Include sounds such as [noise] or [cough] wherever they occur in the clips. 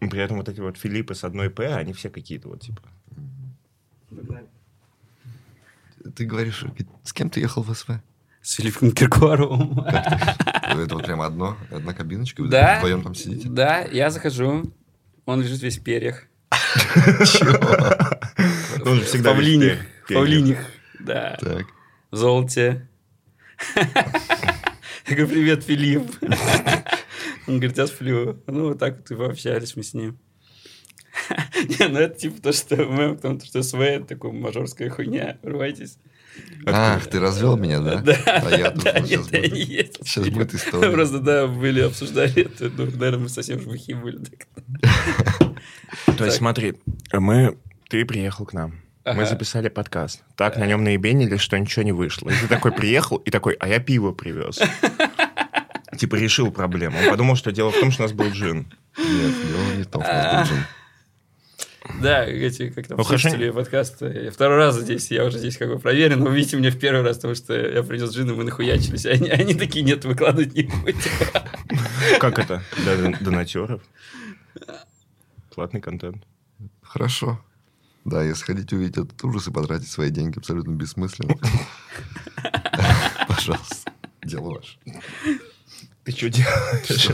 При этом вот эти вот Филиппы с одной П, они все какие-то вот типа... Ты говоришь, с кем ты ехал в СВ? С Филиппом Киркоровым. Это вот прям одно, одна кабиночка, вы Да. вдвоем там сидите? Да, я захожу, он лежит весь в перьях. Ну, Он же всегда в павлинях. весь В павлинях, да. Так. В золоте. Я говорю, привет, Филипп. Он говорит, я сплю. Ну, вот так вот и пообщались мы с ним. [laughs] Не, ну это типа то, что мем, потому что СВ это такая мажорская хуйня. Врывайтесь. Ах, ты развел меня, да? Да, А я тут да, нет, сейчас я буду- не ездил. с Сейчас Филиппом. будет история. Просто, да, были, обсуждали это. Ну, наверное, мы совсем жмухи были. так. [laughs] То есть смотри, мы... Ты приехал к нам. Мы записали подкаст. Так на нем наебенили, что ничего не вышло. И ты такой приехал и такой, а я пиво привез. [laughs] Типа решил проблему. Он подумал, что дело в том, что у нас был джин. Нет, дело не в том, что у нас был джин. Да, эти, как там, Ну, слушатели подкаста. Я второй раз здесь, я уже здесь как бы проверен, но видите меня в первый раз, потому что я принес джин, и мы нахуячились. А Они, они такие, нет, выкладывать не будете. Как это? До донатеров? Платный контент. Хорошо. Да, если хотите увидеть этот ужас и потратить свои деньги абсолютно бессмысленно, [laughs] пожалуйста, дело ваше. Ты что делаешь?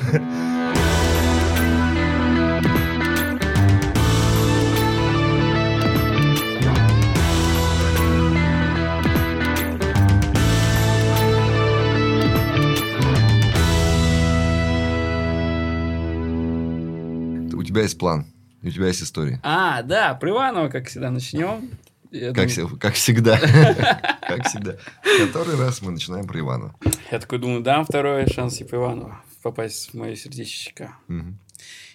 У тебя есть план, у тебя есть история. А, да, про Иванова, как всегда, начнем. Я, Как, думаю- как всегда. [laughs] Как всегда. Который раз мы начинаем про Ивана. я такой думаю, дам второй шанс типа Иванова попасть в мое сердечко.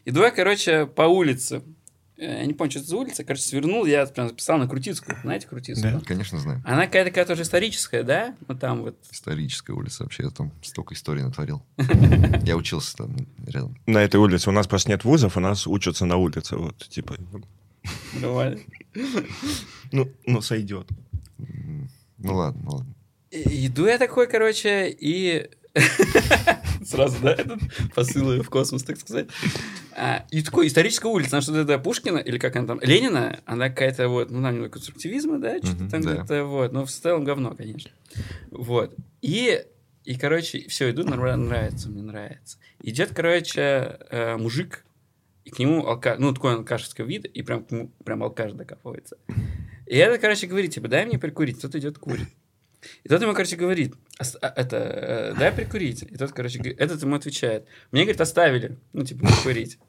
Иду я, короче, по улице. Э, Я не помню, что это за улица. Короче, свернул, я прям записал на Крутицкую. Знаете Крутицкую? Да. Конечно, знаем. Она какая-то какая тоже историческая, да? Вот там вот. Историческая улица вообще. Я там столько историй натворил. [laughs] Я учился там рядом. На этой улице у нас просто нет вузов, у нас учатся на улице. Вот, типа, Нормально. ну, ну сойдет. Ну ладно, ладно. Иду я такой, короче, и... [laughs] Сразу, да, этот посыл в космос, так сказать. А, и такой историческая улица, она что-то это Пушкина, или как она там, Ленина, она какая-то вот, ну, нам немного конструктивизма, да, что-то там да. где-то вот, но в целом говно, конечно. Вот. И, и короче, все, иду, нормально, нравится, мне нравится. Идет, короче, э, мужик, и к нему алкаш, ну, такой алкашеского вида, и прям, к нему прям алкаш докапывается. И этот, короче, говорит, типа, дай мне прикурить. Тот идет курит. И тот ему, короче, говорит, «Ос- а, это, э, дай прикурить. И тот, короче, этот ему отвечает, мне, говорит, оставили, ну, типа, прикурить.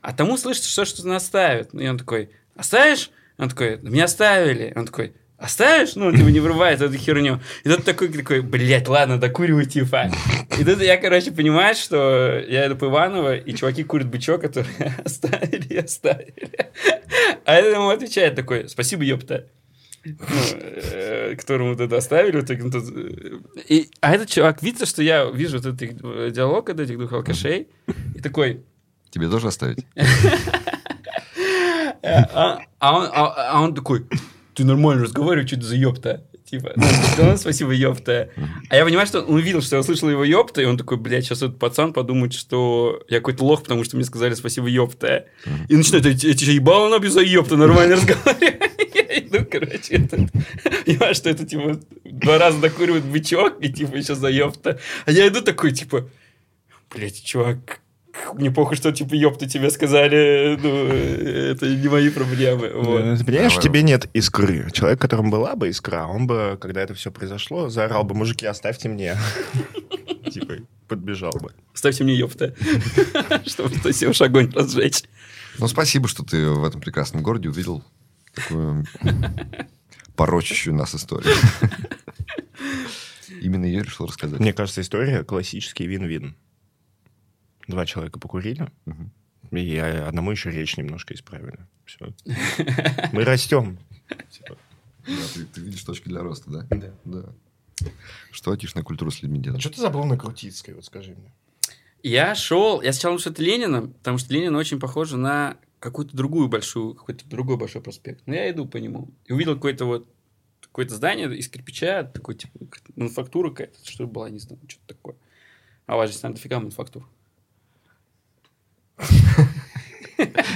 А тому слышится, что что-то наставит. И он такой, оставишь? Он такой, меня оставили. Он такой, оставишь? Ну, он, типа, не врубает эту херню. И тот такой, такой, блядь, ладно, докуривай, типа. И тут я, короче, понимаю, что я иду по Иваново, и чуваки курят бычок, который [laughs] оставили оставили. А этот ему отвечает такой, спасибо, ёпта. Ну, э, которому вот это оставили. Вот, ну, тут, э, и, а этот чувак, видится, что я вижу вот этот э, диалог от этих двух алкашей, и такой, Тебе тоже оставить? [laughs] А а а- а он такой, ты нормально разговариваешь, что это за ёпта? Типа, ну, сказал, спасибо, ёпта. А я понимаю, что он увидел, что я услышал его ёпта, и он такой, блядь, сейчас этот пацан подумает, что я какой-то лох, потому что мне сказали спасибо, ёпта. И начинает, эти же ебало набью за ёпта, нормально разговаривать. [laughs] Я иду, короче, это, понимаю, что это, типа, два раза докуривает бычок, и, типа, еще за ёпта. А я иду такой, типа, блядь, чувак, мне похуй, что, типа, ёпта тебе сказали, ну, это не мои проблемы. Вот. Ты понимаешь, Давай. тебе нет искры. Человек, которому была бы искра, он бы, когда это все произошло, заорал бы, мужики, оставьте мне. [laughs] Типа, подбежал бы. Ставьте мне ёпта, [laughs] чтобы то себе уж огонь разжечь. Ну, спасибо, что ты в этом прекрасном городе увидел такую порочащую нас историю. [laughs] Именно ее решил рассказать. Мне кажется, история классический вин-вин. Два человека покурили, Мгм. и одному еще речь немножко исправили. Все. [laughs] Мы растем. Типа, Да, ты, ты видишь точки для роста, да? Да. Да. Что отечественная культура с людьми делает? Что ты забыл на Крутицкой, вот скажи мне. Я шел, я сначала что это Ленина, потому что Ленина очень похожа на какую-то другую большую, какой-то другой большой проспект. Но я иду по нему. И увидел какое-то вот какое-то здание из кирпича, такой, типа, мануфактура какая-то, что была, не знаю, что-то такое. А у вас же там дофига мануфактур.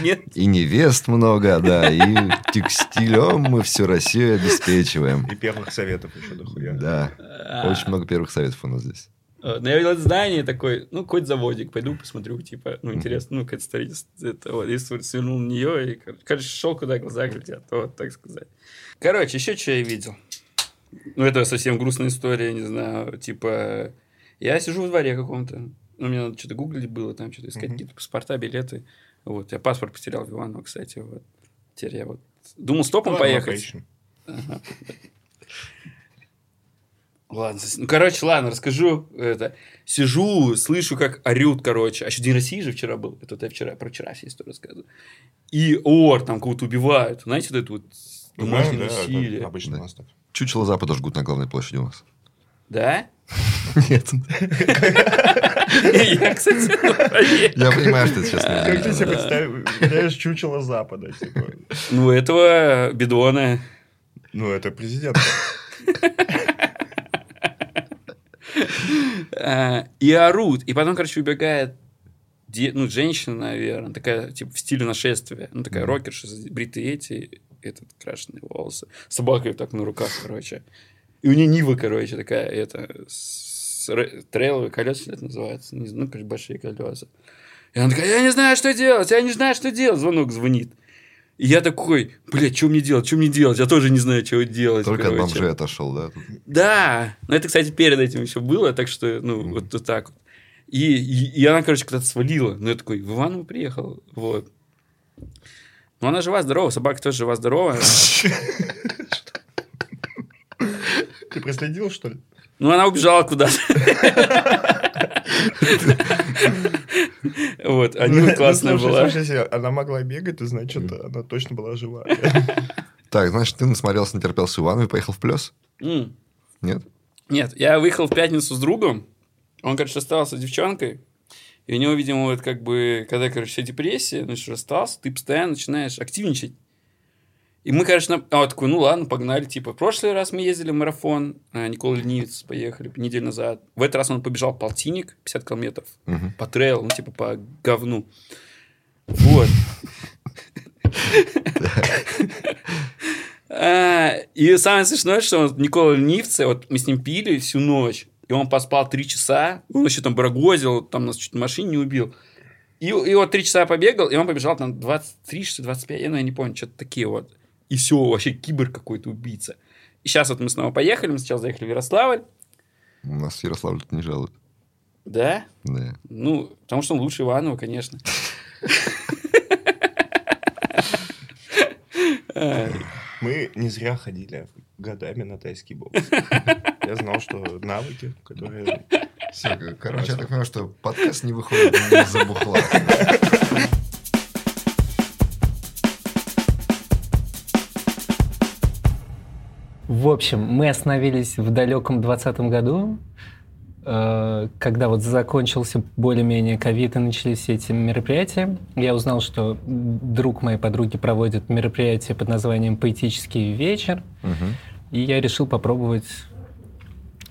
Нет? И невест много, да, и текстилем мы всю Россию обеспечиваем. И первых советов еще дохуя. Да, А, очень много первых советов у нас здесь. э, Ну, я видел это здание такой, ну, какой-то заводик, пойду посмотрю, типа, ну, интересно, ну, какое-то строительство, это вот, и св- свернул на нее, и, кор- короче, шел, куда глаза глядят, вот, так сказать. Короче, еще что я видел? Ну, это совсем грустная история, не знаю, типа, я сижу в дворе каком-то, ну, мне надо что-то гуглить было, там что-то искать, Мгм. какие-то паспорта, билеты, вот, я паспорт потерял в Иваново, кстати, вот, теперь я вот думал стопом Ладно, поехать. Ага. Ладно, ну, короче, ладно, расскажу это. Сижу, слышу, как орют, короче. А еще День России же вчера был. Это вот я вчера, про вчера все историю рассказываю. И ор, там кого-то убивают. Знаете, вот это вот домашнее Да, да, это насилие. Обычно Да. у нас так. Чучело Запада жгут на главной площади у нас. Да? [laughs] Нет. [laughs] Я, кстати, ну. Я понимаю, что это сейчас Как ты себе представляешь чучело Запада? типа? Ну, этого бидона. Ну, это президент. А, И орут. И потом, короче, убегает ну, женщина, наверное, такая, типа, в стиле нашествия. Ну, такая рокерша, бритые эти, этот, крашеные волосы. Собака её так на руках, короче. И у нее Нива, короче, такая, это, с трейловые колеса, это называется. Не знаю, ну, короче, большие колеса. И она такая, я не знаю, что делать, я не знаю, что делать. Звонок звонит. И я такой, блядь, что мне делать, что мне делать? Я тоже не знаю, что делать. Только от бомжей отошел, да? Да, но это, кстати, перед этим еще было, так что, ну, Мгм. вот, вот так вот. И, и, и она, короче, куда-то свалила. Ну, я такой, в Иваново приехал, вот. Но она жива-здорова, собака тоже жива-здорова. Ты проследил, что ли? Ну, она убежала куда-то. Вот, а Нива Ну, классная была. она могла бегать, значит, она точно была жива. Так, значит, ты насмотрелся, натерпелся Иванов и поехал в плес? М. Нет? Нет, я выехал в пятницу с другом. Он, короче, остался с девчонкой. И у него, видимо, вот как бы, когда, короче, вся депрессия, что, остался, ты постоянно начинаешь активничать. И мы, конечно, а, такой, ну ладно, погнали. Типа, в прошлый раз мы ездили в марафон, а, Никола Ленивец поехали неделю назад. В этот раз он побежал полтинник, 50 километров, Мгм. по трейлу, ну, типа, по говну. Вот. А, И самое смешное, что Никола Ленивца, вот мы с ним пили всю ночь, и он поспал три часа, он еще там барагозил, там нас чуть машине не убил. И, и вот три часа побегал, и он побежал там 23, что ли, 25, я, ну, я не помню, что-то такие вот. И все, вообще кибер какой-то убийца. И сейчас вот мы снова поехали, мы сначала заехали в Ярославль, У нас в Ярославле тут не жалуют. да, Да. ну, потому что он лучше Иванова, конечно. [laughs] Мы не зря ходили годами на тайский бокс. Я знал, что навыки, которые... Все, короче, я так понимаю, что подкаст не выходит из-за бухла. В общем, мы остановились в далеком 2020 году, э, когда вот закончился более-менее ковид и начались все эти мероприятия. Я узнал, что друг моей подруги проводит мероприятие под названием «Поэтический вечер», Мгм. и я решил попробовать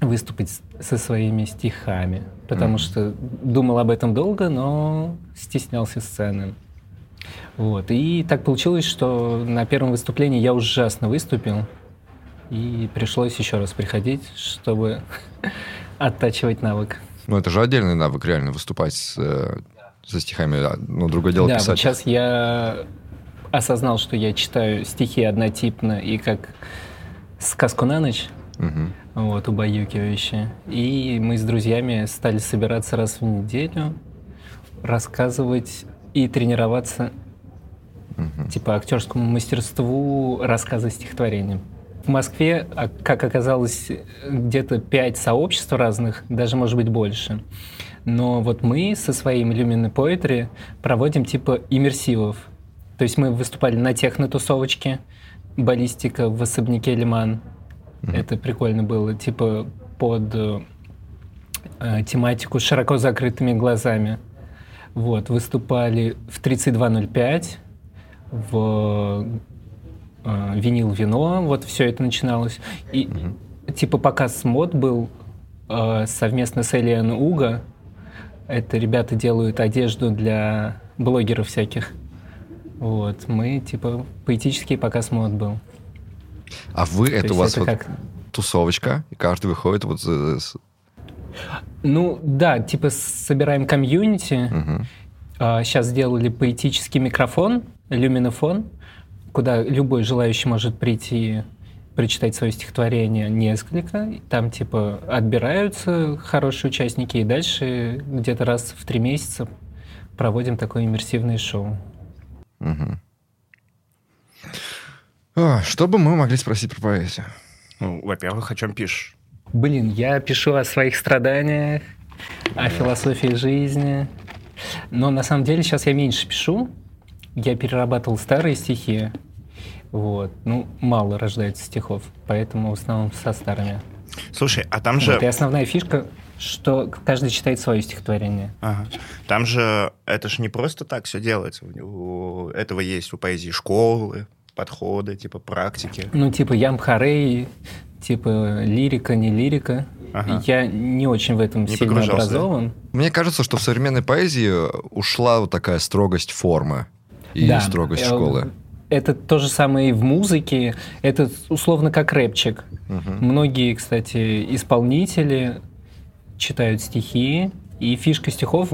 выступить со своими стихами, потому Мгм. что думал об этом долго, но стеснялся сцены. Вот. И так получилось, что на первом выступлении я ужасно выступил, и пришлось еще раз приходить, чтобы [laughs] оттачивать навык. Ну, это же отдельный навык, реально, выступать с, э, со стихами. А, Ну, другое дело да, писать. вот сейчас я осознал, что я читаю стихи однотипно и как сказку на ночь, Мгм. вот, убаюкивающие. И мы с друзьями стали собираться раз в неделю, рассказывать и тренироваться Мгм. типа актерскому мастерству рассказа стихотворения. В Москве, а, как оказалось, где-то пять сообществ разных, даже, может быть, больше. Но вот мы со своим Lumen Poetry проводим типа иммерсивов. То есть мы выступали на техно-тусовочке, баллистика в особняке Лиман. Мгм. Это прикольно было, типа под э, э, тематику широко закрытыми глазами. Вот, выступали в 3205, в э, винил вино, вот все это начиналось. И Мгм. типа показ мод был э, совместно с Элиан Уга. Это ребята делают одежду для блогеров всяких. Вот, мы, типа, поэтический показ мод был. А вы, То это у вас вот как... тусовочка, и каждый выходит вот... э, Ну, да, типа, собираем комьюнити. Мгм. сейчас сделали поэтический микрофон, люминофон, куда любой желающий может прийти прочитать свое стихотворение несколько. Там, типа, отбираются хорошие участники, и дальше где-то раз в три месяца проводим такое иммерсивное шоу. А, Что бы мы могли спросить про поэзию? Ну, во-первых, о чем пишешь? Блин, я пишу о своих страданиях, о философии жизни. Но на самом деле сейчас я меньше пишу. Я перерабатывал старые стихи. Вот. Ну, мало рождается стихов, поэтому в основном со старыми. Слушай, а там же... Вот, и основная фишка, что каждый читает свое стихотворение. Ага. Там же это ж не просто так все делается. У этого есть у поэзии школы, подходы, типа практики. Ну, типа Ям Харей, типа лирика, не лирика. Ага. Я не очень в этом Не сильно погружался, да? образован. Мне кажется, что в современной поэзии ушла вот такая строгость формы и Да. строгость Э, школы. Это то же самое и в музыке. Это условно как рэпчик. Мгм. Многие, кстати, исполнители читают стихи, и фишка стихов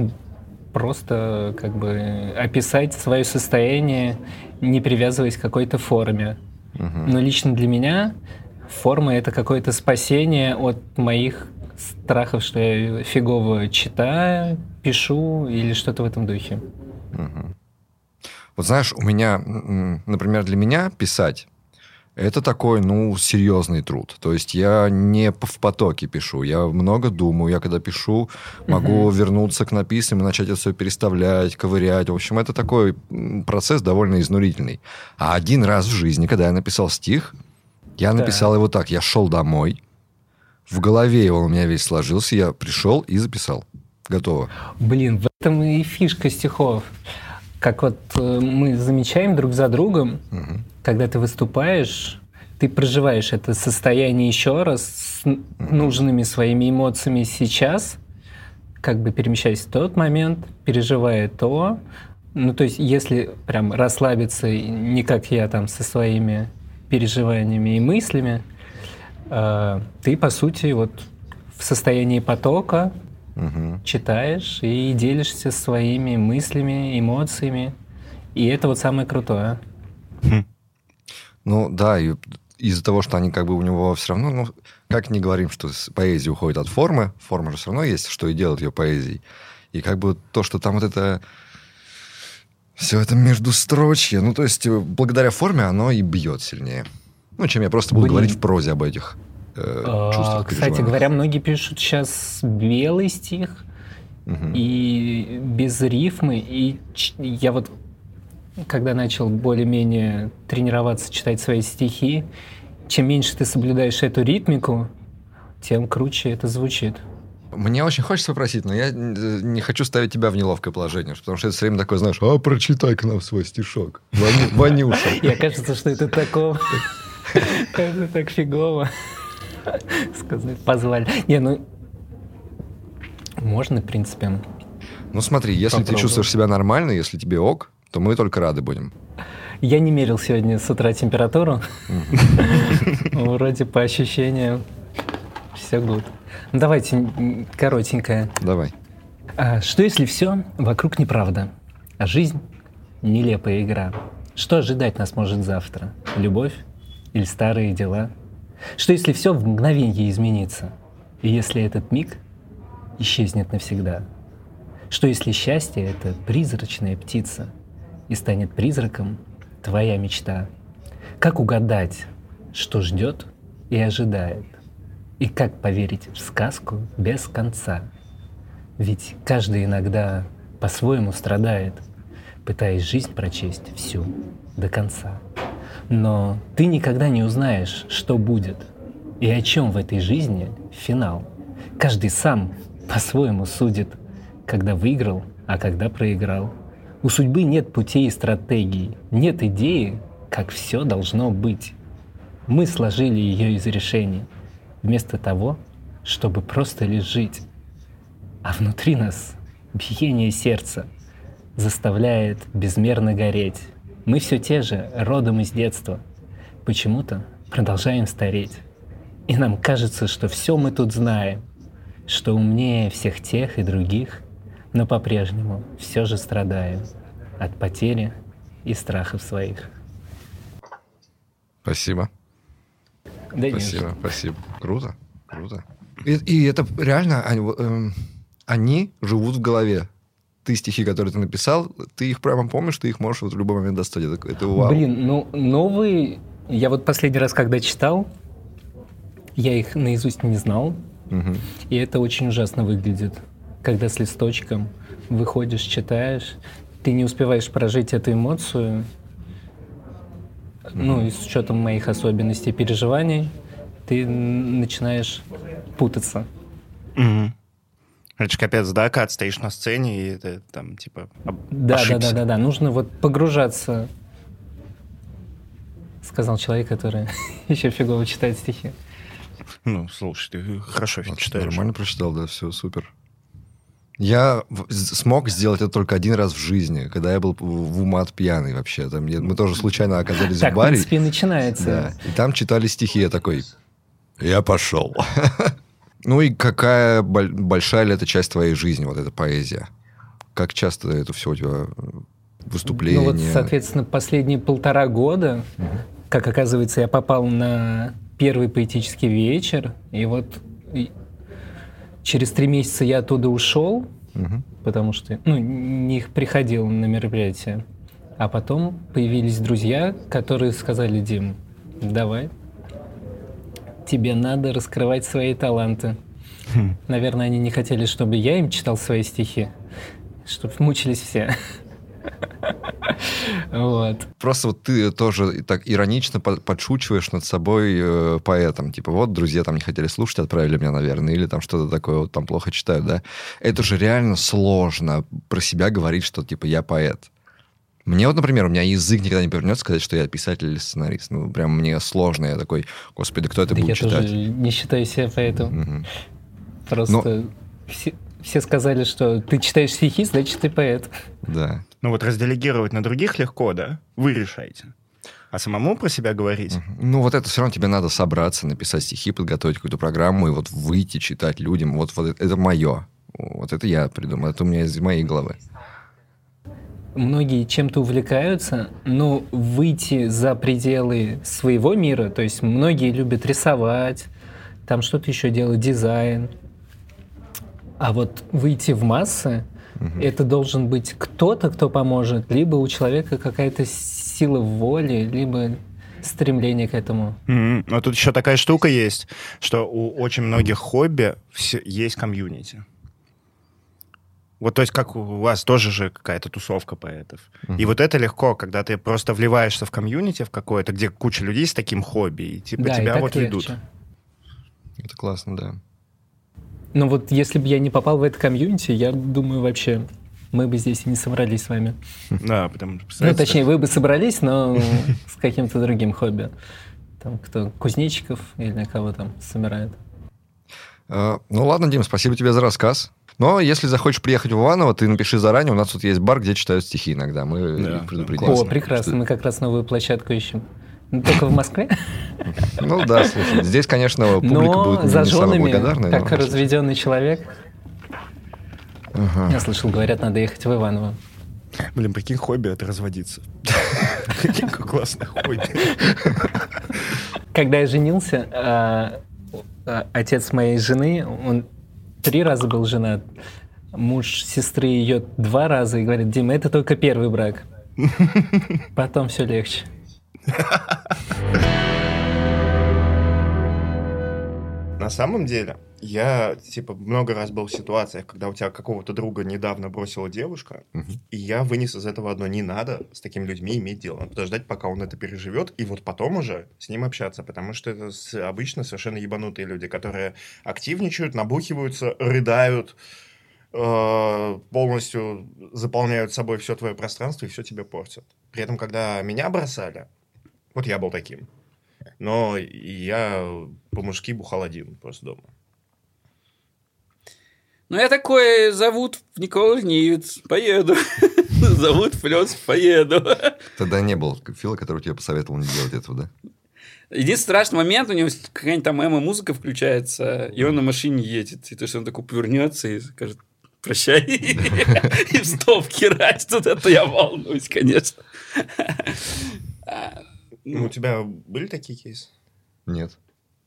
просто как бы описать свое состояние, не привязываясь к какой-то форме. Мгм. Но лично для меня форма — это какое-то спасение от моих страхов, что я фигово читаю, пишу или что-то в этом духе. Мгм. Вот знаешь, у меня, например, для меня писать это такой, ну, серьезный труд. То есть я не в потоке пишу, я много думаю. Я когда пишу, могу вернуться к написанному, начать это все переставлять, ковырять. В общем, это такой процесс довольно изнурительный. А один раз в жизни, когда я написал стих, я Да. написал его так. Я шел домой, в голове он у меня весь сложился, я пришел и записал. Готово. Блин, в этом и фишка стихов. Как вот э, мы замечаем друг за другом, Мгм. когда ты выступаешь, ты проживаешь это состояние еще раз с н- нужными своими эмоциями сейчас, как бы перемещаясь в тот момент, переживая то. Ну, то есть, если прям расслабиться, не как я там со своими переживаниями и мыслями, э, ты, по сути, вот в состоянии потока Мгм. читаешь и делишься своими мыслями, эмоциями. И это вот самое крутое. Ну да, и из-за того, что они как бы у него все равно, ну, как не говорим, что поэзия уходит от формы, форма же все равно есть, что и делает ее поэзией. И как бы то, что там вот это все это междустрочье, ну то есть э, благодаря форме оно и бьет сильнее. Ну, чем я просто буду Блин. говорить в прозе об этих э, А, чувствах. Кстати переживаниях. говоря, многие пишут сейчас белый стих и без рифмы. И я вот, когда начал более-менее тренироваться читать свои стихи, чем меньше ты соблюдаешь эту ритмику, тем круче это звучит. Мне очень хочется попросить, но я э, не хочу ставить тебя в неловкое положение, потому что это все время такое, знаешь, а прочитай к нам свой стишок. Ваню- Ванюша. [laughs] И окажется, что это такого. [laughs] Это так фигово. [laughs] Сказать, позвали. Не, ну... Можно, в принципе. Ну смотри, если ты чувствуешь себя нормально, если тебе ок, то мы только рады будем. Я не мерил сегодня с утра температуру. [laughs] Вроде по ощущениям все гуд. Ну, давайте коротенькое. Давай. А что если все вокруг неправда, а жизнь нелепая игра? Что ожидать нас может завтра? Любовь или старые дела? Что если все в мгновенье изменится? И если этот миг исчезнет навсегда? Что если счастье — это призрачная птица, и станет призраком твоя мечта? Как угадать, что ждет и ожидает? И как поверить в сказку без конца? Ведь каждый иногда по-своему страдает, пытаясь жизнь прочесть всю до конца. Но ты никогда не узнаешь, что будет и о чем в этой жизни финал. Каждый сам по-своему судит, когда выиграл, а когда проиграл. У судьбы нет путей и стратегий, нет идеи, как все должно быть. Мы сложили ее из решений, вместо того, чтобы просто лишь жить. А внутри нас биение сердца заставляет безмерно гореть. Мы все те же, родом из детства. Почему-то продолжаем стареть. И нам кажется, что все мы тут знаем, что умнее всех тех и других, но по-прежнему все же страдаем от потери и страхов своих. Спасибо. Да нет. Спасибо, спасибо. Круто, круто. И, и это реально, они, эм, они живут в голове. Ты стихи, которые ты написал, ты их прямо помнишь, ты их можешь вот в любой момент достать. Это, это вау. Блин, ну новые... Я вот последний раз, когда читал, я их наизусть не знал, Мгм. и это очень ужасно выглядит. Когда с листочком выходишь, читаешь, ты не успеваешь прожить эту эмоцию, ну и с учетом моих особенностей переживаний, ты начинаешь путаться. Мгм. Это ж капец, да, Кат, стоишь на сцене, и это там, типа, об- Да, да, ошибся. да, да, да. Нужно вот погружаться. Сказал человек, который [laughs] еще фигово читает стихи. Ну, слушай, ты хорошо Вот, читаешь. Нормально прочитал, да, все супер. Я в- смог сделать это только один раз в жизни, когда я был в в умат пьяный вообще. Там, я- мы тоже случайно оказались Так, в в баре. принципе, и начинается. Да, и там читали стихи, я такой, я пошел. [laughs] Ну и какая боль- большая ли это часть твоей жизни, вот эта поэзия? Как часто это все у тебя э, выступления? Ну вот, соответственно, последние полтора года, как оказывается, я попал на первый поэтический вечер, и вот и через три месяца я оттуда ушел, Мгм. потому что, ну, не приходил на мероприятие. А потом появились друзья, которые сказали, Дим, давай, тебе надо раскрывать свои таланты. Наверное, они не хотели, чтобы я им читал свои стихи, чтобы мучились все. Вот. Просто вот ты тоже так иронично по- подшучиваешь над собой э, поэтом. Типа, вот, друзья там не хотели слушать, отправили меня, наверное, или там что-то такое, вот там плохо читают, да? Это же реально сложно про себя говорить, что, типа, я поэт. Мне вот, например, у меня язык никогда не повернется сказать, что я писатель или сценарист. Ну, прям мне сложно. Я такой, господи, кто это Да будет я читать? тоже не считаю себя поэтом. Мгм. Просто все, все сказали, что ты читаешь стихи, значит, ты поэт. Да. Ну вот разделегировать на других легко, да? Вы решаете. А самому про себя говорить? Ну, вот это все равно тебе надо собраться, написать стихи, подготовить какую-то программу и вот выйти, читать людям. Вот, вот это, мое. Вот это я придумал. Это у меня из моей головы. Многие чем-то увлекаются, но выйти за пределы своего мира, то есть многие любят рисовать, там что-то еще делать, дизайн. А вот выйти в массы, это должен быть кто-то, кто поможет, либо у человека какая-то сила воли, либо стремление к этому. Мгм. Но тут еще такая штука есть, что у очень многих хобби есть комьюнити. Вот, то есть, как у вас тоже же какая-то тусовка поэтов. И вот это легко, когда ты просто вливаешься в комьюнити в какое-то, где куча людей с таким хобби, и типа да, и тебя так вот легче. ведут. Это классно, да. Но вот если бы я не попал в это комьюнити, я думаю, вообще мы бы здесь и не собрались с вами. Да, потому что... Ну, точнее, вы бы собрались, но [laughs] с каким-то другим хобби. Там кто, кузнечиков или кого там собирает. А, ну ладно, Дим, спасибо тебе за рассказ. Но если захочешь приехать в Иваново, ты напиши заранее. У нас тут есть бар, где читают стихи иногда. Мы Да, их предупредим. да, О, Классно. прекрасно, мы как раз новую площадку ищем. Ну, Только в Москве, [laughs] Ну да, слушай, здесь, конечно, публика будет но не самая зажженными, благодарная. как но- разведенный человек. Ага. Я слышал, говорят, надо ехать в Иваново. Блин, прикинь, хобби это разводиться. [laughs] Прикинь, как классное хобби. Когда я женился, а, а, отец моей жены, он три раза был женат. Муж сестры ее два раза и говорит, Дима, это только первый брак. [laughs] Потом все легче. На самом деле, я, типа, много раз был в ситуациях, когда у тебя какого-то друга недавно бросила девушка, Мгм. и я вынес из этого одно. Не надо с такими людьми иметь дело. Надо подождать, пока он это переживет, и вот потом уже с ним общаться, потому что это обычно совершенно ебанутые люди, которые активничают, набухиваются, рыдают, э, полностью заполняют собой все твое пространство и все тебе портят. При этом, когда меня бросали, вот я был таким, но я по-мужски бухал один просто дома. Ну, я такой, зовут в Никола Ленивец, поеду. [laughs] Зовут Флёс, поеду. Тогда не было Фила, который тебе посоветовал не делать этого, да? Единственный страшный момент, у него какая-нибудь там эмо-музыка включается, и он на машине едет. И то есть он такой повернется и скажет, прощай. [laughs] И в стоп херать. Тут это я волнуюсь, конечно. Ну, у тебя были такие кейсы? Нет.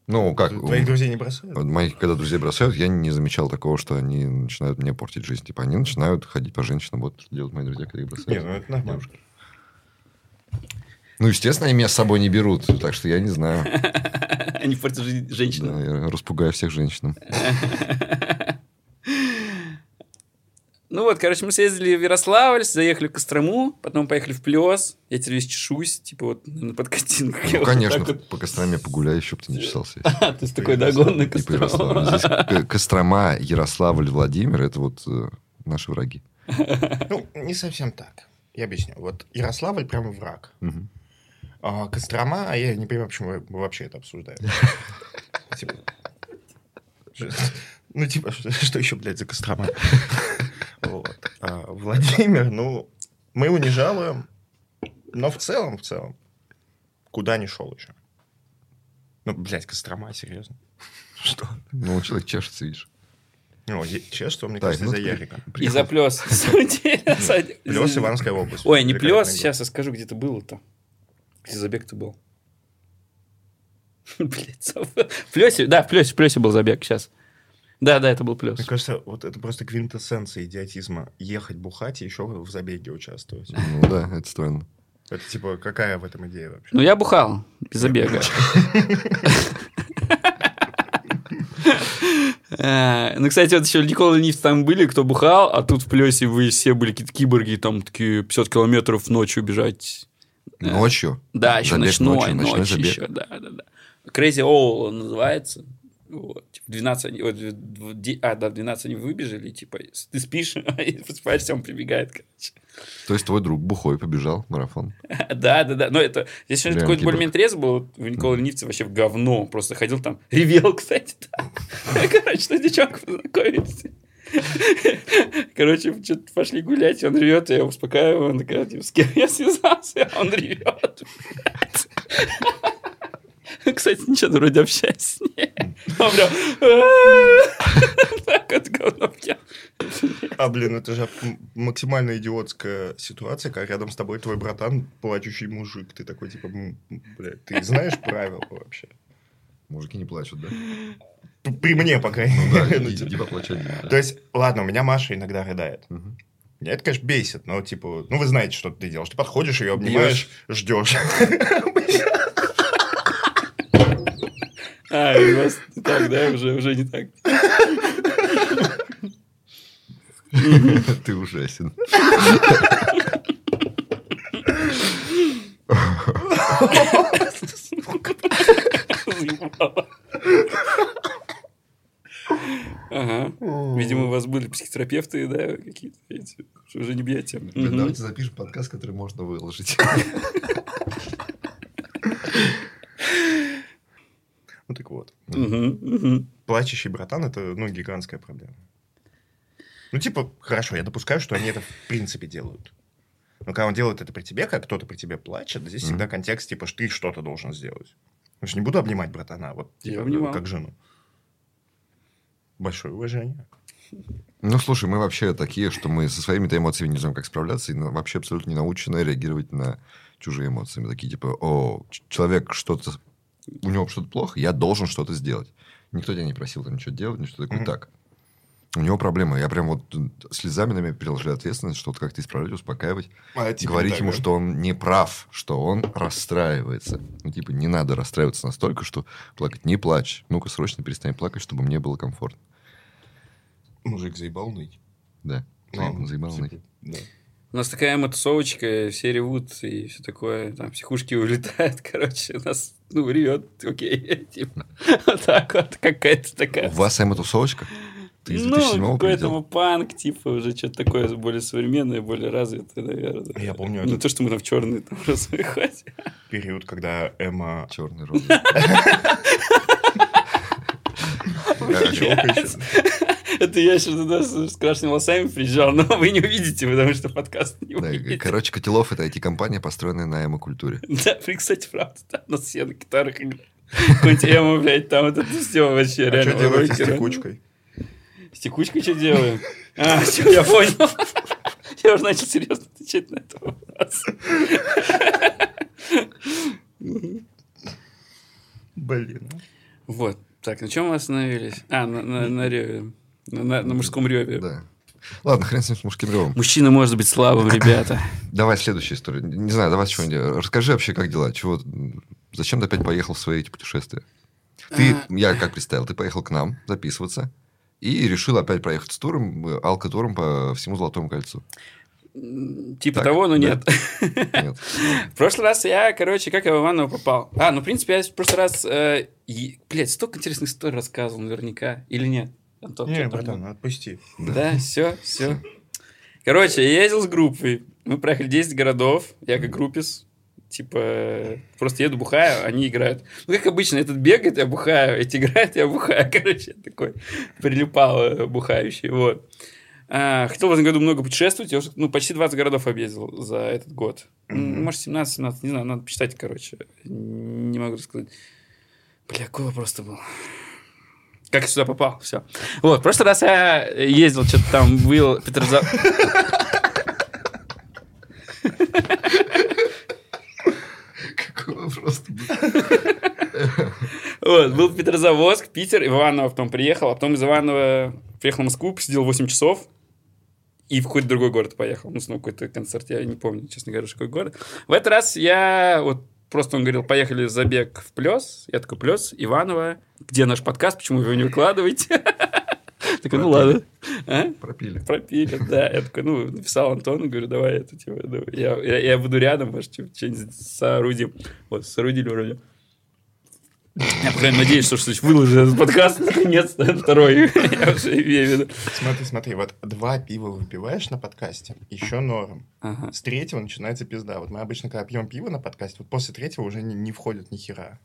Ну, как? Твоих друзей не бросают? Моих, когда друзей бросают, я не замечал такого, что они начинают мне портить жизнь. Типа, они начинают ходить по женщинам. Вот что делают мои друзья, когда их бросают. Не, ну это нормально. Ну, естественно, они меня с собой не берут, так что я не знаю. [laughs] Они портят жизнь женщинам. Да, я распугаю всех женщинам. [laughs] Ну вот, короче, мы съездили в Ярославль, заехали в Кострому, потом поехали в Плес. Я теперь весь чешусь, типа вот на подкатинах. Ну, конечно, по Костроме погуляй, еще бы ты не чесался. А, [laughs] ты такой догон на Типа Ярославль. Здесь Кострома, Ярославль, Владимир – это вот э, наши враги. Ну, не совсем так. Я объясню. Вот Ярославль прямо враг. А Кострома, а я не понимаю, почему вы вообще это обсуждаете. [laughs] Ну, типа, [laughs] что что еще, блядь, за Кострома? [laughs] Вот. А Владимир, ну, мы его не жалуем, но в целом, в целом, куда не шел еще. Ну, блядь, Кострома, серьезно. [laughs] Что? Ну, человек чешется, видишь. Ну, честно, мне кажется, из-за Ярика. И за Плес. Плес Ивановская область. Ой, не Плес, сейчас я скажу, где ты был-то. Где забег ты был? Блять, в Плесе, да, в Плесе, в Плесе был забег сейчас. Да, да, это был Плес. Мне кажется, вот это просто квинтэссенция идиотизма. Ехать бухать и еще в забеге участвовать. Ну да, это странно. Это типа, какая в этом идея вообще? Ну, я бухал без забега. Э, Ну, кстати, вот еще Никола и Ниф там были, кто бухал, а тут в Плесе вы все были какие-то киборги, там такие 50 километров ночью бежать. Ночью? Да, еще ночной, ночью, еще, да, да, да. Crazy Owl он называется. Вот. Типа, в 12 они, вот, а, да, в 12 они выбежали, типа, ты спишь, и просыпаешься, он прибегает, короче. То есть твой друг бухой побежал в марафон. [laughs] Да, да, да. Но это... Здесь такой киборг. более-менее трезво был. У Никола Ленивца вообще в говно. Просто ходил там, ревел, [laughs] кстати. [laughs] Короче, что девчонку познакомились. Короче, что-то пошли гулять, он ревет, я успокаиваю, он такая, типа, с кем я связался, а он ревет. [laughs] Кстати, ничего, вроде общаюсь с ней. Он прям... [laughs] Так вот говно. А, блин, это же максимально идиотская ситуация, когда рядом с тобой твой братан, плачущий мужик. Ты такой, типа, блядь, ты знаешь правила вообще? Мужики не плачут, да? При мне, по крайней Ну да, мере. [laughs] Ну, иди типа. иди поплачать. То есть, ладно, у меня Маша иногда рыдает. Меня это, конечно, бесит, но, типа, ну, вы знаете, что ты делаешь. Ты подходишь, ее обнимаешь, ждешь. А, у вас не так, да, уже, уже не так. [laughs] Ты ужасен. Ага. Видимо, у вас были психотерапевты, да, какие-то эти, что уже не бьете. Давайте запишем подкаст, который можно выложить. [laughs] Ну, так вот. Плачущий братан – это, ну, гигантская проблема. Ну, типа, хорошо, я допускаю, что они это в принципе делают. Но когда он делает это при тебе, как кто-то при тебе плачет, здесь всегда контекст, типа, что ты что-то должен сделать. Я же не буду обнимать братана, вот, Я типа, обнимал. как жену. Большое уважение. Ну, слушай, мы вообще такие, что мы со своими эмоциями не знаем, как справляться, и вообще абсолютно не научены реагировать на чужие эмоции. Мы такие, типа, о, человек что-то... У него что-то плохо, я должен что-то сделать. Никто тебя не просил там ничего делать, ничего такое. Мгм. Так, у него проблема. Я прям вот слезами на меня переложили ответственность, что-то как-то исправлять, успокаивать. А, типа, говорить так, ему, да? что он не прав, что он расстраивается. Ну, типа, не надо расстраиваться настолько, что плакать. Не плачь. Ну-ка, срочно перестань плакать, чтобы мне было комфортно. Мужик заебал ныть. Да. Ну, Заебал типа, ныть. да. У нас такая мотосовочка, все ревут и все такое, там психушки улетают, [laughs] короче, нас, ну, ревет, окей, [laughs] типа, вот так вот, какая-то такая. У вас эмо-тусовочка? Ты из ну, 2007 какой-то прилетел? панк, типа, уже что-то такое более современное, более развитое, наверное. Я помню Не этот- то, что мы там в черный там [laughs] выходим. Период, когда Эмма... Черный розы. Это я сейчас туда с красными волосами приезжал, но вы не увидите, потому что подкаст не увидите. короче, Котелов – это IT-компания, построенная на эмо-культуре. Да, кстати, правда, да, у нас все на гитарах играют. Какой-нибудь эмо, блядь, там это все вообще А реально. что делаете с текучкой? С текучкой что делаем? А, все, я понял. Я уже начал серьезно отвечать на этот вопрос. Блин. Вот. Так, на чем мы остановились? А, на, на, на реве. На, на- мужском реве. Да. Ладно, хрен с ним с мужским ревом. Мужчина может быть слабым, [coughs] ребята. Давай следующую историю. Не знаю, давай что-нибудь. Расскажи вообще, как дела? Чего? Зачем ты опять поехал в свои эти путешествия? Ты, А. я как представил, ты поехал к нам записываться и решил опять проехать с туром, э, алкотуром по всему Золотому кольцу. Типа Так, того, но да. нет. Нет. [laughs] В прошлый раз я, короче, как я в Иваново попал. А, ну, в принципе, я в прошлый раз... э, Блядь, столько интересных историй рассказывал наверняка. Или нет? Антон, Не, братан, отпусти. Да, все, все. Короче, я ездил с группой. Мы проехали 10 городов. Я как группис. Типа, просто еду, бухаю, они играют. Ну, как обычно, этот бегает, я бухаю, эти играют, я бухаю. [laughs] Короче, я такой прилипал э, бухающий. Вот. А, хотел в этом году много путешествовать. Я уже, ну, почти 20 городов объездил за этот год. Мгм. Может, 17-17, не знаю, надо посчитать, короче. Не могу рассказать. Бля, какой вопрос-то был? Как я сюда попал? Все. Вот, в прошлый раз я ездил, что-то там был Петрозав... Какой вопрос? Вот, был Петрозаводск, Питер, Иваново потом приехал, а потом из Иванова приехал в Москву, посидел 8 часов, и в какой-то другой город поехал. Ну, снова какой-то концерт, я не помню, честно говоря, какой город. В этот раз я вот просто он говорил, поехали забег в Плес. Я такой, Плес, Иваново. Где наш подкаст? Почему вы его не выкладываете? [laughs] Такой, ну ладно. А? Пропили. Пропили, да. Я такой, ну, написал Антону, говорю, давай это, типа, ну, я, я, я буду рядом, может, типа, что-нибудь соорудим. Вот, соорудили вроде. Я, по крайней мере, надеюсь, что что-нибудь выложу этот подкаст, [laughs] наконец-то, второй. Я уже имею в виду. Смотри, смотри, вот два пива выпиваешь на подкасте, еще норм. Ага. С третьего начинается пизда. Вот мы обычно, когда пьем пиво на подкасте, вот после третьего уже не, не входит ни хера.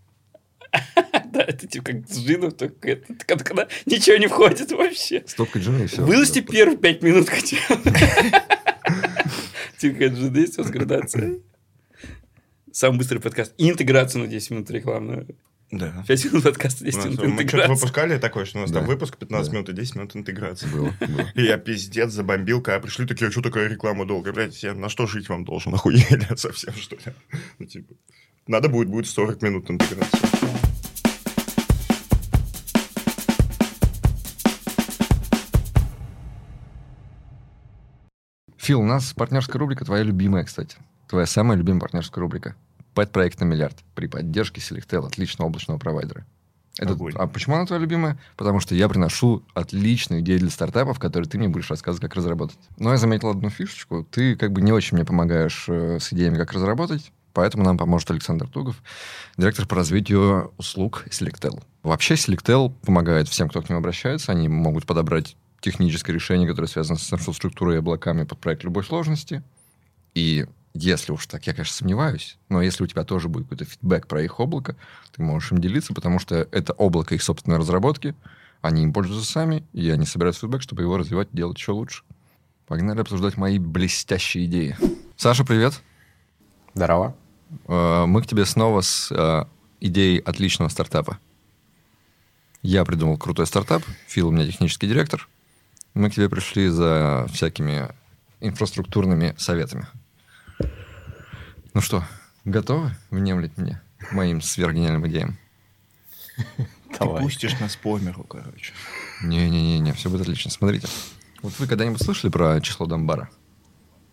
[laughs] Да, это типа как с джином, только это, когда, ничего не входит вообще. Стопка джина и все. Выложите первые пять минут хотя бы. [laughs] Типа как джин есть, у вас градация. Самый быстрый подкаст. И интеграцию на 10 минут рекламную. Да. 5 минут подкаста, 10 Мы минут что-то интеграции. выпускали такое, что у нас там Да. выпуск 15 Да. минут и 10 минут интеграции. Было, было. И я пиздец забомбил, когда пришли такие, а что такая реклама долго? Блядь, я на что жить вам должен? Охуели [laughs] совсем, что ли? Ну, типа, надо будет, будет 40 минут интеграции. Фил, у нас партнерская рубрика твоя любимая, кстати. Твоя самая любимая партнерская рубрика. Пэт-проект на миллиард при поддержке Selectel, отличного облачного провайдера. Это- Огонь. а почему она твоя любимая? Потому что я приношу отличные идеи для стартапов, которые ты мне будешь рассказывать, как разработать. Но я заметил одну фишечку. Ты как бы не очень мне помогаешь э, с идеями, как разработать, поэтому нам поможет Александр Тугов, директор по развитию услуг Selectel. Вообще Selectel помогает всем, кто к ним обращается. Они могут подобрать техническое решение, которое связано с инфраструктурой и облаками под проект любой сложности. И если уж так, я, конечно, сомневаюсь, но если у тебя тоже будет какой-то фидбэк про их облако, ты можешь им делиться, потому что это облако их собственной разработки, они им пользуются сами, и они собирают фидбэк, чтобы его развивать, делать еще лучше. Погнали обсуждать мои блестящие идеи. Саша, привет. Здорово. Э, Мы к тебе снова с э, идеей отличного стартапа. Я придумал крутой стартап, Фил у меня технический директор. Мы к тебе пришли за всякими инфраструктурными советами. Ну что, готовы внемлить мне моим сверхгениальным идеям? Ты Давай. пустишь нас по миру, короче. Не-не-не, все будет отлично. Смотрите. Вот вы когда-нибудь слышали про число Дамбара?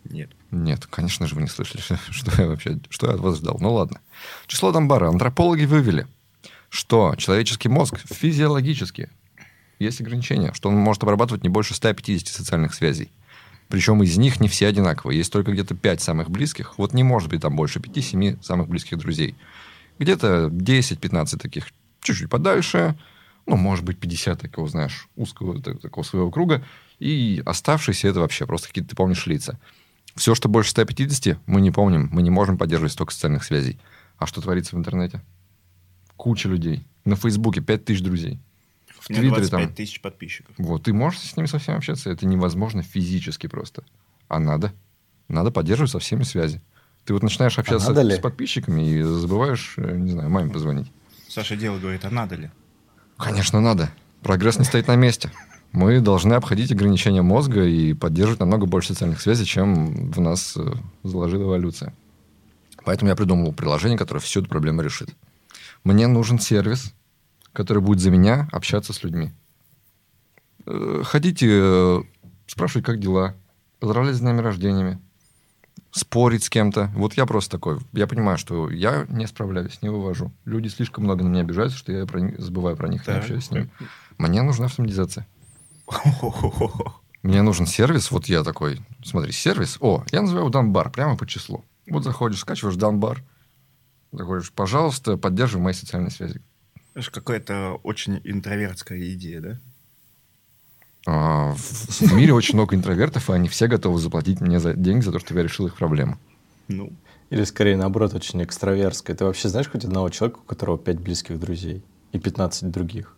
Нет. Нет, конечно же, вы не слышали, [laughs] что я вообще, что я от вас ждал. Ну ладно. Число Дамбара. Антропологи вывели, что человеческий мозг физиологически есть ограничение, что он может обрабатывать не больше 150 социальных связей. Причем из них не все одинаковые. Есть только где-то 5 самых близких. Вот не может быть там больше 5-7 самых близких друзей. Где-то 10-15 таких чуть-чуть подальше. Ну, может быть, 50 такого, знаешь, узкого так- такого своего круга. И оставшиеся это вообще просто какие-то ты помнишь лица. Все, что больше 150, мы не помним. Мы не можем поддерживать столько социальных связей. А что творится в интернете? Куча людей. На Фейсбуке 5000 друзей. В У меня Твиттере 25 там... тысяч подписчиков. Вот, ты можешь с ними со всеми общаться, это невозможно физически просто. А надо. Надо поддерживать со всеми связи. Ты вот начинаешь общаться надо ли? с подписчиками и забываешь, э, не знаю, маме позвонить. Саша дело говорит, а надо ли? Конечно, надо. Прогресс не стоит на месте. Мы должны обходить ограничения мозга и поддерживать намного больше социальных связей, чем в нас э, заложила эволюция. Поэтому я придумал приложение, которое всю эту проблему решит. Мне нужен сервис, который будет за меня общаться с людьми. Э, Ходите, э, спрашивать, как дела, поздравлять с днями рождениями, спорить с кем-то. Вот я просто такой. Я понимаю, что я не справляюсь, не вывожу. Люди слишком много на меня обижаются, что я про них- забываю про них, не Так. общаюсь с ними. Мне нужна автоматизация. [laughs] Мне нужен сервис, вот я такой, смотри, сервис, о, я называю его Данбар, прямо по числу. Вот заходишь, скачиваешь Данбар, заходишь, пожалуйста, поддерживай мои социальные связи. Это какая-то очень интровертская идея, да? А, в, в мире очень много интровертов, и они все готовы заплатить мне за деньги за то, что я решил их проблему. Ну, Или скорее наоборот, очень экстраверская. Ты вообще знаешь хоть одного человека, у которого 5 близких друзей и 15 других?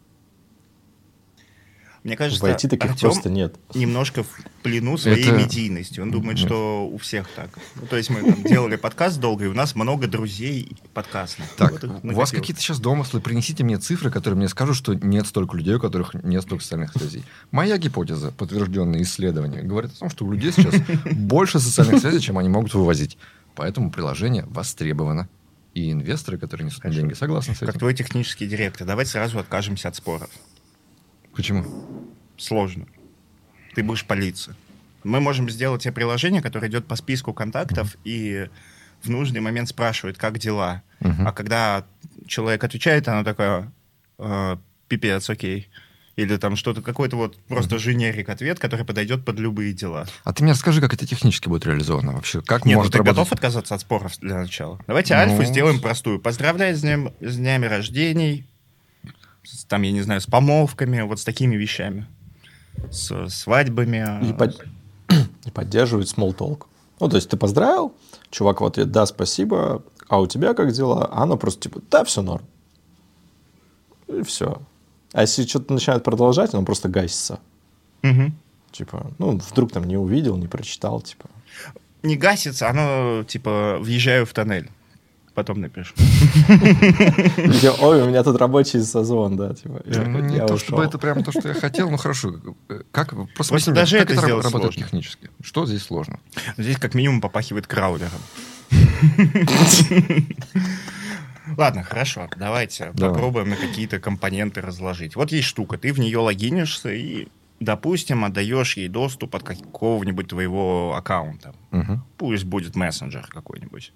Мне кажется, В IT таких Артём просто нет. немножко в плену своей Это- медийностью. Он думает, Нет. что у всех так. Ну, то есть мы там делали подкаст долго, и у нас много друзей подкастных. Так, Вот у вас какие-то сейчас домыслы, принесите мне цифры, которые мне скажут, что нет столько людей, у которых нет столько социальных связей. Моя гипотеза, подтвержденная исследованиями, говорит о том, что у людей сейчас [laughs] больше социальных связей, чем они могут вывозить. Поэтому приложение востребовано. И инвесторы, которые несут мне Хорошо. деньги, согласны с Как этим. твой технический директор, давай сразу откажемся от споров. Почему? Сложно. Ты будешь палиться. Мы можем сделать тебе приложение, которое идет по списку контактов и в нужный момент спрашивает, как дела. Мгм. А когда человек отвечает, оно такое, «Э, пипец, окей. Или там что-то, какой-то вот просто женерик ответ, который подойдет под любые дела. А ты мне расскажи, как это технически будет реализовано вообще? Как Нет, ну может ты работать? готов отказаться от споров для начала? Давайте Ну, альфу сделаем простую. Поздравляю с, днем, с днями рождений, с, там, я не знаю, с помолвками, вот с такими вещами. С свадьбами. И, под- [clears throat] и поддерживать small talk. Ну, то есть ты поздравил, чувак в ответ, да, спасибо, а у тебя как дела? А оно просто типа, да, все норм. И все. А если что-то начинает продолжать, оно просто гасится. Мгм. Типа, ну, вдруг там не увидел, не прочитал, типа. Не гасится, оно типа въезжаю в тоннель. Потом напишу. Ой, у меня тут рабочий созвон, да, типа. я- Ну, не я то, ушел». чтобы это прямо то, что я хотел, ну хорошо. Как, просто даже как это это сделать работает сложно. технически? Что здесь сложно? Здесь как минимум попахивает краулером. Ладно, хорошо, давайте Давай. попробуем на какие-то компоненты разложить. Вот есть штука, ты в нее логинишься и, допустим, отдаешь ей доступ от какого-нибудь твоего аккаунта. Мгм. Пусть будет мессенджер какой-нибудь.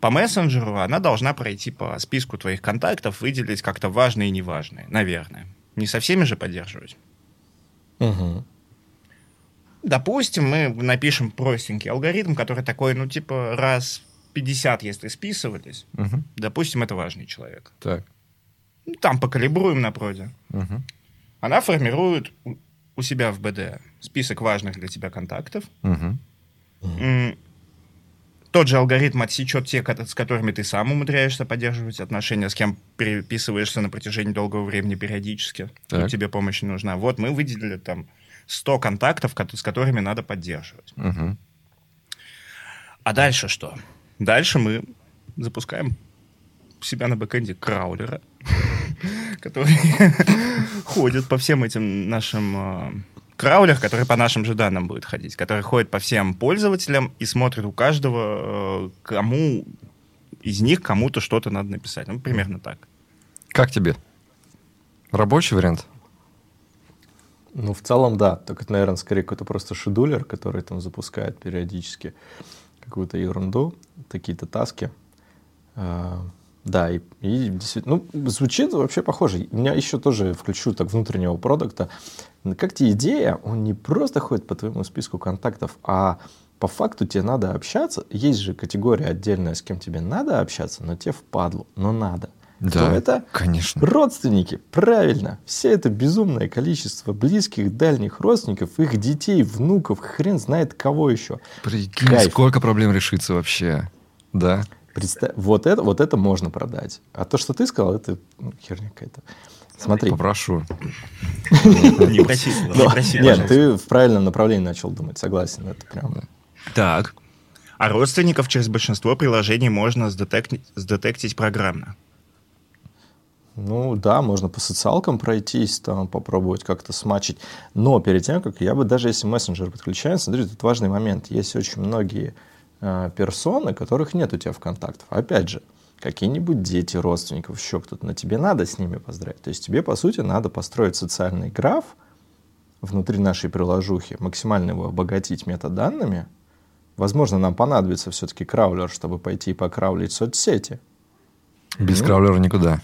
По мессенджеру она должна пройти по списку твоих контактов, выделить как-то важные и неважные, наверное. Не со всеми же поддерживать. Мгм. Допустим, мы напишем простенький алгоритм, который такой, ну, типа, раз 50, если списывались, Мгм. допустим, это важный человек. Так. Ну, там покалибруем на проде. Мгм. Она формирует у- себя в БД список важных для тебя контактов. Мгм. М, Тот же алгоритм отсечет те, с которыми ты сам умудряешься поддерживать отношения, с кем переписываешься на протяжении долгого времени периодически. Тут тебе помощь не нужна. Вот мы выделили там 100 контактов, ко- с которыми надо поддерживать. Мгм. А дальше что? Дальше мы запускаем себя на бэкэнде краулера, [laughs] который [laughs] ходит по всем этим нашим... э, Краулер, который по нашим же данным будет ходить, который ходит по всем пользователям и смотрит у каждого, э, кому из них кому-то что-то надо написать. Ну, примерно так. Как тебе? Рабочий вариант? Ну, в целом, да. Только это, наверное, скорее какой-то просто шедулер, который там запускает периодически какую-то ерунду, какие-то таски. А, Да, и, и действительно, ну, звучит вообще похоже. У меня еще тоже включу так внутреннего продукта. Как тебе идея, он не просто ходит по твоему списку контактов, а по факту тебе надо общаться. Есть же категория отдельная, с кем тебе надо общаться, но тебе впадлу, но надо. Кто Да, это? конечно. Родственники, правильно. Все это безумное количество близких, дальних родственников, их детей, внуков, хрен знает кого еще. Прикинь, Кайф. сколько проблем решится вообще. Да. Представь, вот это, вот это можно продать. А то, что ты сказал, это ну, херня какая-то. Смотри. Попрошу. [laughs] Не проси, не проси, Нет, ты в правильном направлении начал думать, согласен, это прям... Так. А родственников через большинство приложений можно сдетек- сдетектить программно. Ну да, можно по социалкам пройтись, там попробовать как-то смачить. Но перед тем, как я бы даже если мессенджер подключаю, смотри, тут важный момент. Есть очень многие э, персоны, которых нет у тебя в контактах. Опять же, какие-нибудь дети, родственников, еще кто-то, но тебе надо с ними поздравить. То есть тебе, по сути, надо построить социальный граф внутри нашей приложухи, максимально его обогатить метаданными. Возможно, нам понадобится все-таки краулер, чтобы пойти и покраулить соцсети. Без Ну. краулера никуда.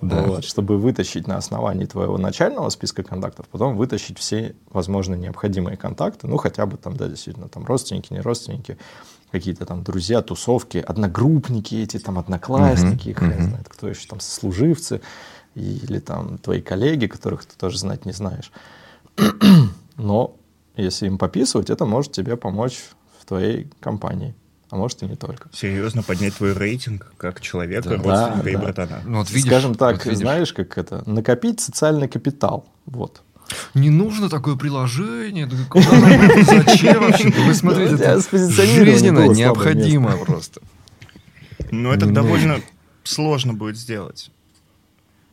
Да. Вот, чтобы вытащить на основании твоего начального списка контактов, потом вытащить все возможные необходимые контакты, ну, хотя бы там, да, действительно, там родственники, не родственники, какие-то там друзья, тусовки, одногруппники эти, там, одноклассники, Мгм, хрен знает, кто еще там, сослуживцы, или там твои коллеги, которых ты тоже знать не знаешь. [clears throat] Но если им пописывать, это может тебе помочь в твоей компании, а может и не только. Серьезно поднять твой рейтинг как человека, Да. родственника Да, и да. братана. Ну, вот видишь, Скажем так, вот видишь. знаешь, как это, накопить социальный капитал, вот. Не нужно такое приложение. это? Зачем вообще? Вы смотрите, Ну, это жизненно необходимо просто. Но это Не довольно сложно будет сделать.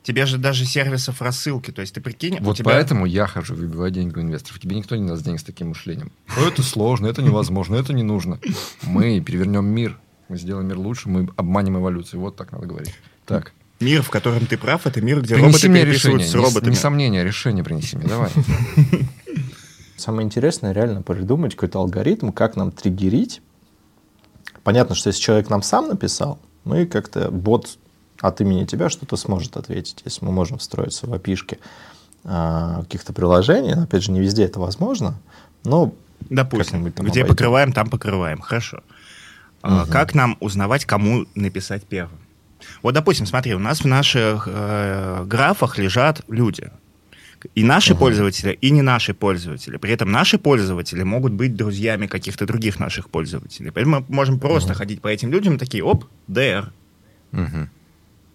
Тебе же даже сервисов рассылки, то есть ты прикинь, Вот тебя... поэтому я хожу выбивать деньги у инвесторов. Тебе никто не даст денег с таким мышлением. «О, Это сложно, это невозможно, это не нужно. Мы перевернем мир. Мы сделаем мир лучше, мы обманем эволюцию. Вот так надо говорить. Так. Мир, в котором ты прав, это мир, где Принеси роботы мне переписываются решение. с Не, роботами. не сомнения, решение принеси мне. Давай. [laughs] Самое интересное реально придумать какой-то алгоритм, как нам триггерить. Понятно, что если человек нам сам написал, мы как-то бот от имени тебя что-то сможет ответить, если мы можем встроиться в опишки а, каких-то приложений. Опять же, не везде это возможно, но Допустим, где обойдем. покрываем, там покрываем. Хорошо. А, Как нам узнавать, кому написать первым? Вот, допустим, смотри, у нас в наших э, графах лежат люди. И наши пользователи, и не наши пользователи. При этом наши пользователи могут быть друзьями каких-то других наших пользователей. Поэтому мы можем просто ходить по этим людям и такие, оп, ДР. Мгм.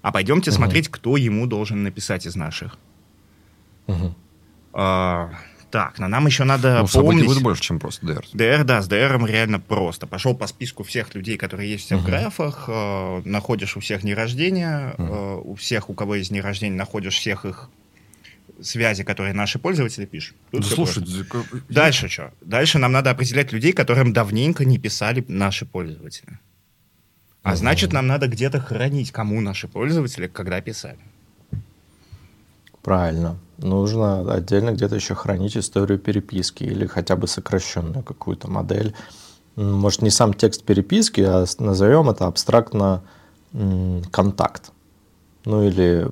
А пойдемте смотреть, кто ему должен написать из наших. Мгм. А, так, но нам еще надо Ну, помнить... будет больше, чем просто DR. ДР, да, с ДРом реально просто. Пошел по списку всех людей, которые есть у тебя в графах, э, находишь у всех дни рождения, э, у всех, у кого есть дни рождения, находишь всех их связи, которые наши пользователи пишут. Тут Да слушай, как- Дальше что? Дальше нам надо определять людей, которым давненько не писали наши пользователи. А значит, нам надо где-то хранить, кому наши пользователи когда писали. Правильно. Нужно отдельно где-то еще хранить историю переписки или хотя бы сокращенную какую-то модель. Может, не сам текст переписки, а назовем это абстрактно контакт. Ну или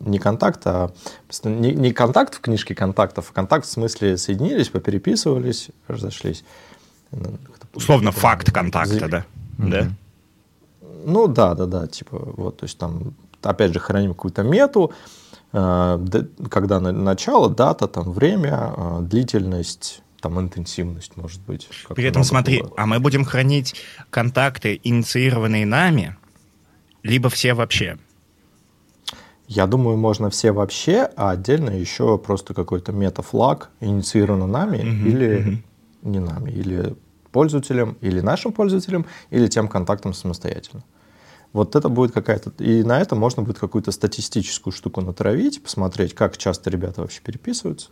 не контакт, а не, не контакт в книжке контактов, а контакт в смысле соединились, попереписывались, разошлись. Ну, Условно, факт контакта, за- да? Да? Ну да, да, да, типа вот, то есть там опять же храним какую-то мету, когда на- начало, дата, там время, э, длительность, там интенсивность может быть. При этом смотри, было. а мы будем хранить контакты, инициированные нами, либо все вообще. Я думаю, можно все вообще, а отдельно еще просто какой-то метафлаг инициирован нами Мгм, или мгм. не нами, или пользователем, или нашим пользователем, или тем контактом самостоятельно. Вот это будет какая-то... И на это можно будет какую-то статистическую штуку натравить, посмотреть, как часто ребята вообще переписываются.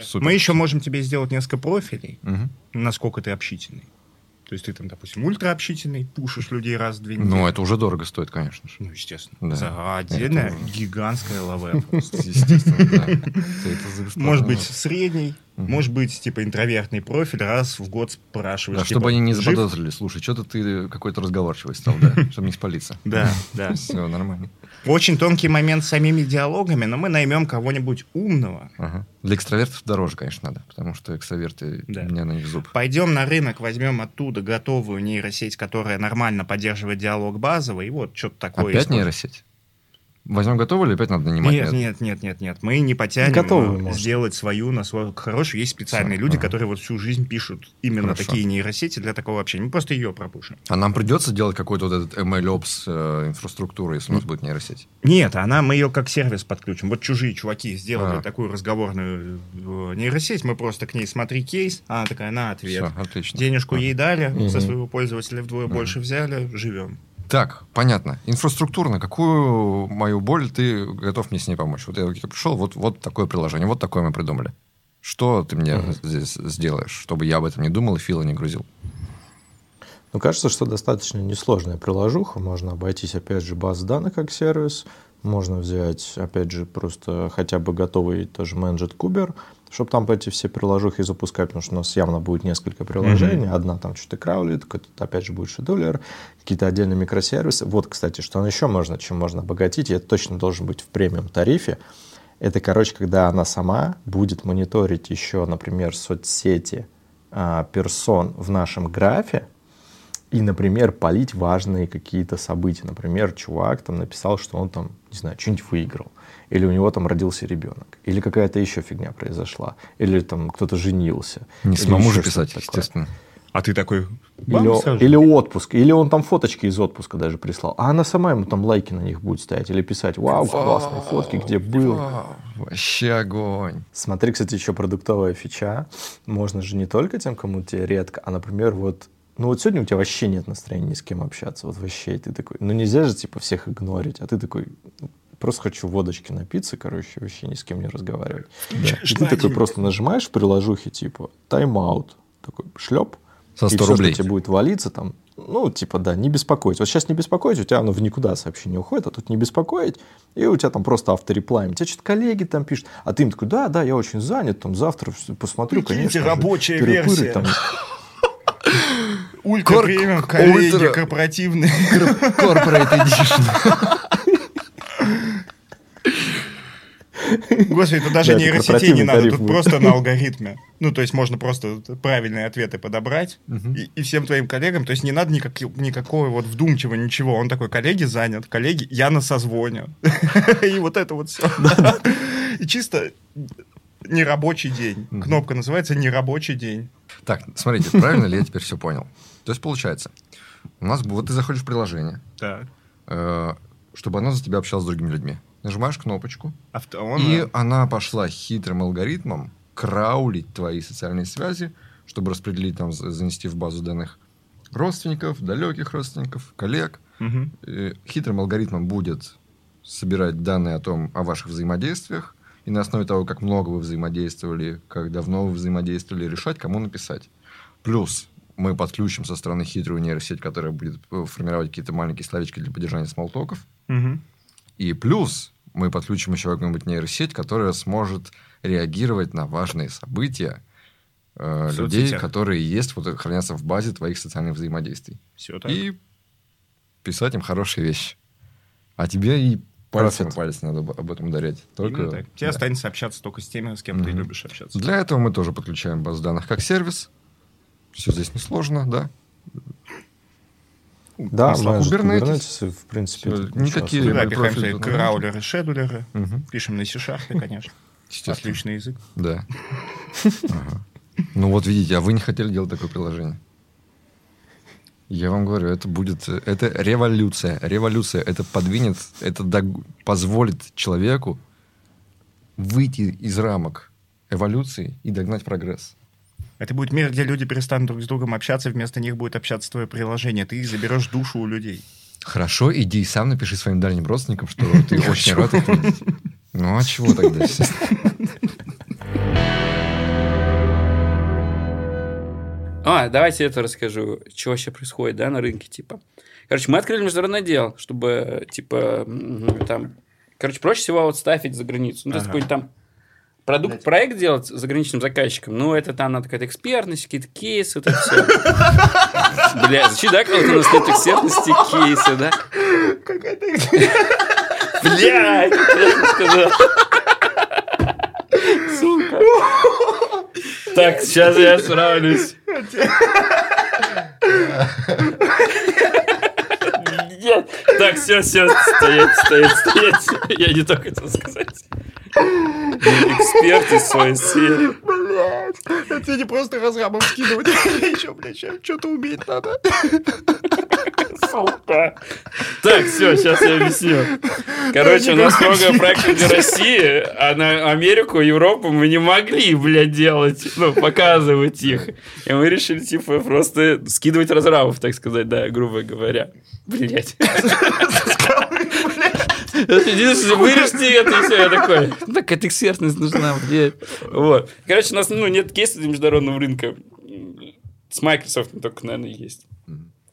Супер. Мы еще можем тебе сделать несколько профилей, Мгм. насколько ты общительный. То есть ты там, допустим, ультраобщительный, пушишь людей раз в две недели. Ну, это уже дорого стоит, конечно же. Ну, естественно. Да. За отдельная Это- гигантская лаве. [laughs] просто. Естественно, да. [laughs] Может быть, средний, может быть, типа интровертный профиль, раз в год спрашиваешь. Да, типа, чтобы они не заподозрили. Слушай, что-то ты какой-то разговорчивый стал, да? [laughs] Чтобы не спалиться. Да, да. Все, нормально. Очень тонкий момент с самими диалогами, но мы наймем кого-нибудь умного. Ага. Для экстравертов дороже, конечно, надо, потому что экстраверты Да. меня на них зуб. Пойдем на рынок, возьмем оттуда готовую нейросеть, которая нормально поддерживает диалог базовый, и вот что-то такое. Опять нейросеть? Возьмем готовый или опять надо нанимать? Нет, нет, нет, нет, нет. Мы не потянем Готовую э, сделать свою на свой хорошую. Есть специальные Всё, люди, ага. которые вот всю жизнь пишут именно Хорошо. такие нейросети для такого общения. Мы просто ее пропушим. А нам придется делать какой-то вот этот MLOps э, инфраструктуру, если у нас будет нейросеть? Нет, она, мы ее как сервис подключим. Вот чужие чуваки сделали А. такую разговорную э, нейросеть, мы просто к ней смотри кейс, а она такая, на ответ. Все, отлично. Денежку ей дали, Мгм. со своего пользователя вдвое больше взяли, живем. Так, понятно. Инфраструктурно, какую мою боль ты готов мне с ней помочь? Вот я я пришел, вот, вот такое приложение, вот такое мы придумали. Что ты мне здесь сделаешь, чтобы я об этом не думал и Фила не грузил? Ну, кажется, что достаточно несложная приложуха. Можно обойтись, опять же, баз данных как сервис. Можно взять, опять же, просто хотя бы готовый тоже Managed Kuber, чтобы там эти все приложухи запускать, потому что у нас явно будет несколько приложений. Одна там что-то краулит, опять же, будет шедулер, какие-то отдельные микросервисы. Вот, кстати, что еще можно, чем можно обогатить, и это точно должен быть в премиум тарифе. Это, короче, когда она сама будет мониторить еще, например, соцсети а, персон в нашем графе, и, например, полить важные какие-то события. Например, чувак там написал, что он там, не знаю, что-нибудь выиграл. Или у него там родился ребенок. Или какая-то еще фигня произошла. Или там кто-то женился. Не самому же писать, такое. естественно. А ты такой... «Бам, Или, сразу». или отпуск. Или он там фоточки из отпуска даже прислал. А она сама ему там лайки на них будет ставить. Или писать, вау, классные фотки, где был. Вау, Вообще огонь. Смотри, кстати, еще продуктовая фича. Можно же не только тем, кому тебе редко, а, например, вот ну вот сегодня у тебя вообще нет настроения ни с кем общаться, вот вообще, и ты такой, ну нельзя же типа всех игнорить, а ты такой, «Ну, просто хочу водочки напиться, короче, вообще ни с кем не разговаривать. И ты такой просто нажимаешь в приложухе, типа, тайм-аут, такой шлеп, и 100 все, рублей. что тебе будет валиться там, ну, типа, да, не беспокоить. Вот сейчас не беспокоить, у тебя оно в никуда сообщение уходит, а тут не беспокоить, и у тебя там просто автореплайм. Тебе что-то коллеги там пишут, а ты им такой, да, да, я очень занят, там завтра посмотрю, Прикиньте, конечно. же, рабочая тыры-пыры версия. там». Ультра Кор- премиум, коллеги, ультра. корпоративные. Corporate [laughs] Edition. Господи, тут даже Да, нейросетей не надо, тут будет. просто на алгоритме. Ну, то есть можно просто правильные ответы подобрать и, и всем твоим коллегам, то есть не надо никак, никакого вот вдумчивого ничего. Он такой, коллеги занят, коллеги, я на созвоне. [laughs] И вот это вот все. И чисто нерабочий день. Кнопка называется нерабочий день. Так, смотрите, правильно ли я теперь все понял? То есть, получается, у нас вот ты заходишь в приложение, э, чтобы оно за тебя общалось с другими людьми. Нажимаешь кнопочку, Авто, он, и э, она пошла хитрым алгоритмом краулить твои социальные связи, чтобы распределить, там, за- занести в базу данных родственников, далеких родственников, коллег. Э, Хитрым алгоритмом будет собирать данные о том, о ваших взаимодействиях, и на основе того, как много вы взаимодействовали, как давно вы взаимодействовали, решать, кому написать. Плюс мы подключим со стороны хитрую нейросеть, которая будет э, формировать какие-то маленькие словечки для поддержания смолтоков. Мгм. И плюс мы подключим еще какую-нибудь нейросеть, которая сможет реагировать на важные события э, людей, которые есть, вот, хранятся в базе твоих социальных взаимодействий. Все так. И писать им хорошие вещи. А тебе и пальцем Profit. палец надо об- этом ударять. Только... Именно так. Тебе да. останется общаться только с теми, с кем ты Мгм. любишь общаться. Для этого мы тоже подключаем базу данных как сервис. Все здесь несложно, да. Да, Масла Managed Kubernetes. Kubernetes, в принципе, никакие- мы тут краулеры, шедулеры. Мгм. Пишем на C-Sharp, конечно. Отличный язык. Да. Ага. Ну вот видите, а вы не хотели делать такое приложение. Я вам говорю, это будет... Это революция. Революция. Это подвинет, это дог- позволит человеку выйти из рамок эволюции и догнать прогресс. Это будет мир, где люди перестанут друг с другом общаться, вместо них будет общаться твое приложение. Ты заберешь душу у людей. Хорошо, иди и сам напиши своим дальним родственникам, что [laughs] ты очень рад их видеть. Ну, а чего тогда? А, давайте это расскажу, что вообще происходит, да, на рынке, типа. Короче, мы открыли международный отдел, чтобы, типа, там... Короче, проще всего вот ставить за границу. Ну, то есть, Ага. какой-то там продукт, проект делать с заграничным заказчиком, ну, это там надо какая-то экспертность, какие-то кейсы, вот это все. [laughs] Бля, зачем, да, когда у нас нет экспертности, кейсы, да? Блядь, я сказал. Сука. Так, сейчас я справлюсь. Офигеть. Так, все, все, стоять, стоять, стоять. Я не то хотел сказать. Эксперт из своей сферы. Блядь, это тебе не просто разрабом скидывать, [laughs] еще, блядь, что-то уметь надо. Сука. Так, все, сейчас я объясню. Короче, у нас много проектов для России, а на Америку, Европу мы не могли, блядь, делать, ну, показывать их. И мы решили, типа, просто скидывать разрабов, так сказать, да, грубо говоря. Блядь. Вырежьте это, и все. Я такой, так эта экспертность нужна. Вот. Короче, у нас, ну, нет кейса для международного рынка. С Microsoft только, наверное, есть.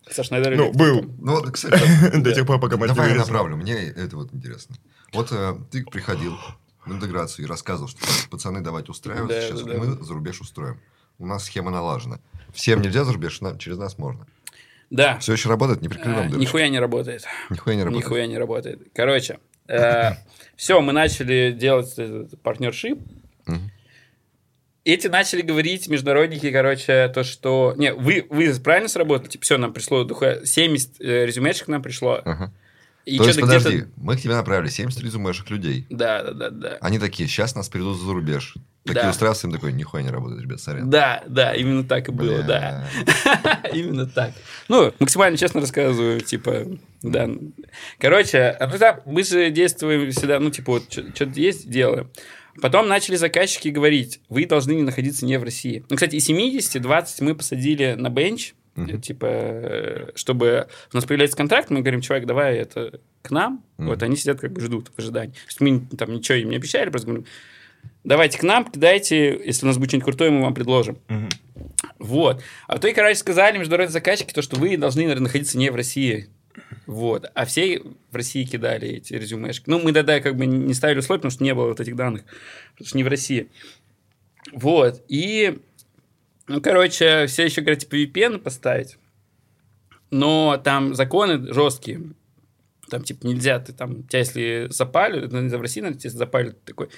Саш, наверное, Ну, был. Ну вот, кстати, [laughs] До тех пор, пока давай я направлю. Мне это вот интересно. Вот э, ты приходил в интеграцию и рассказывал, что пацаны, давайте устраиваться. Сейчас мы за рубеж устроим. У нас схема налажена. Всем нельзя за рубеж, через нас можно. Да. Все еще работает, не прикрываем дырочку. Нихуя не работает. Нихуя не работает. Нихуя не работает. Короче, [laughs] все, мы начали делать партнершип. Эти начали говорить, международники, короче, то, что... Не, вы, вы правильно сработали? Типа, все, нам пришло дохуя- 70 э, резюмешек нам пришло. Ага. И То есть, подожди, мы к тебе направили 70 резюмешек людей. Да, да, да, да. Они такие, сейчас нас перейдут за рубеж. Такие Да. им такой, нихуя не работает, ребят, сорян. Да, да, именно так и было, Бля. да. [laughs] Именно так. Ну, максимально честно рассказываю, типа, да. Короче, ну мы же действуем всегда, ну, типа, вот что-то есть, делаем. Потом начали заказчики говорить, вы должны не находиться не в России. Ну, кстати, из 70, 20 мы посадили на бенч, типа, чтобы у нас появляется контракт, мы говорим, чувак, давай это к нам. Вот они сидят как бы ждут в ожидании. То есть мы там ничего им не обещали, просто говорим, давайте к нам, кидайте, если у нас будет что-нибудь крутое, мы вам предложим. Мгм. Вот. А то и, короче, сказали международные заказчики, то, что вы должны наверное, находиться не в России. Вот. А все в России кидали эти резюмешки. Ну, мы тогда как бы не ставили условия, потому что не было вот этих данных. Потому что не в России. Вот. И, ну, короче, все еще говорят, типа, VPN поставить. Но там законы жесткие. Там, типа, нельзя, ты там, тебя если запалят, ну, в России, наверное, тебя запалят, ты такой,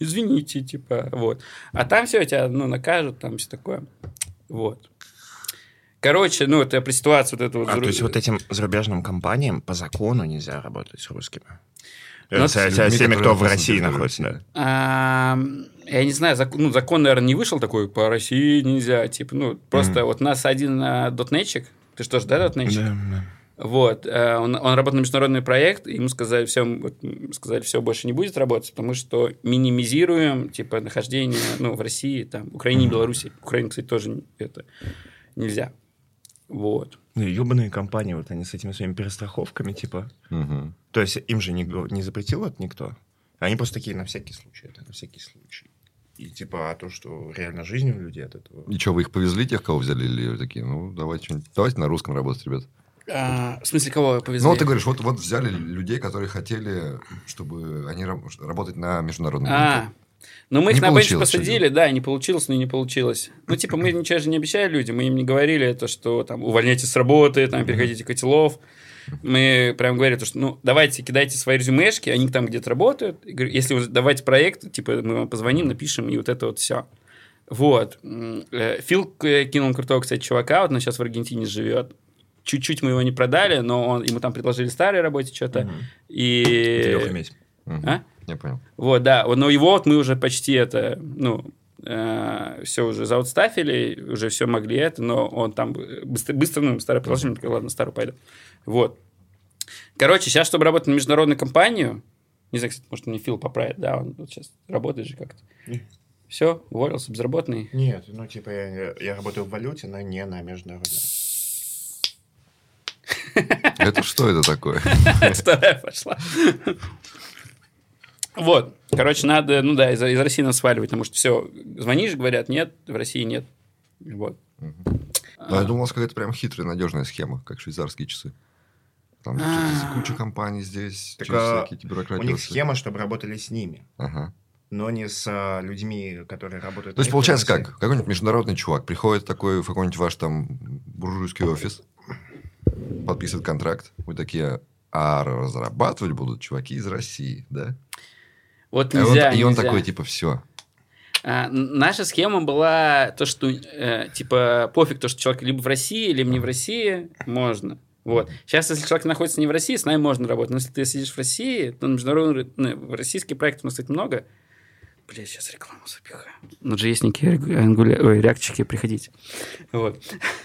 извините, типа, вот. А там все, тебя, ну, накажут, там все такое. Вот. Короче, ну, это про ситуацию вот эту вот. А, зару- то есть вот этим зарубежным компаниям по закону нельзя работать с русскими? Ну, Э, с, с с- людьми, с теми, кто в России находится, да. А, я не знаю, зак- ну, закон, наверное, не вышел такой, по России нельзя, типа, ну, просто Мгм. вот у нас один а, дотнетчик, ты что ж, да, дотнетчик? Да, да. Вот, э, он, он работал на международный проект, ему сказали, все, сказали, все, больше не будет работать, потому что минимизируем, типа, нахождение, ну, в России, там, Украине и Беларуси. Украине, кстати, тоже это нельзя. Вот. Ну, ебаные компании, вот они с этими своими перестраховками, типа. Мгм. То есть им же не, не запретил это никто. Они просто такие на всякий случай, это на всякий случай. И типа, а то, что реально жизнь у людей от этого. И что, вы их повезли, тех, кого взяли, или такие, ну, давайте что-нибудь, давайте на русском работать, ребят. А, в смысле, кого повезли? Ну, вот ты говоришь, вот, вот взяли людей, которые хотели, чтобы они раб- работать на международном рынке. А, ну мы их Не на бенч посадили, да, не получилось, но и не получилось. Ну, типа, мы ничего же не обещали людям, мы им не говорили, то, что там увольняйтесь с работы, там переходите котелов. Мы прям говорили, то, что ну, давайте кидайте свои резюмешки, они там где-то работают. И говорю, если вы давайте проект, типа, мы вам позвоним, напишем, и вот это вот все. Вот. Э, Фил э, кинул крутого, кстати, чувака, вот он сейчас в Аргентине живет. Чуть-чуть мы его не продали, но он, ему там предложили старой работе что-то. И... Медь. Мгм. А? Я понял. Вот, да. Но его вот мы уже почти это, ну, все уже заутстафили, уже все могли это, но он там быстро, быстро ну, старое приложение, такой, ладно, старую пойду. Вот. Короче, сейчас, чтобы работать на международную компанию, не знаю, кстати, может, мне Фил поправит, да, он вот сейчас работает же как-то. Все, уволился, безработный. Нет, ну типа я, я работаю в валюте, но не на международной. Это что это такое? [laughs] Вторая пошла. Вот. Короче, надо, ну да, из, из России нас сваливать, потому что все, звонишь, говорят, нет, в России нет. Вот. Ну, я думал, у вас какая-то прям хитрая, надежная схема, как швейцарские часы. Там что-то куча компаний здесь, Так, через а, всякие У бюрократии. них схема, чтобы работали с ними, Ага. но не с а, людьми, которые работают. То есть, у получается как? Какой-нибудь международный чувак приходит такой в какой-нибудь ваш там буржуйский офис, подписывает контракт. Вы такие, а разрабатывать будут чуваки из России, да? Вот И он- нельзя, и он нельзя. такой, типа, все. А, наша схема была то, что, э, типа, пофиг, то, что человек либо в России, либо не в России, можно. Вот. Сейчас, если человек находится не в России, с нами можно работать. Но если ты сидишь в России, то на международный, ну, российские проекты у нас, кстати, много. Бля, сейчас рекламу запихаю. На JS-ники, ангуля... Ой, реакчики, приходите. Вот. [laughs]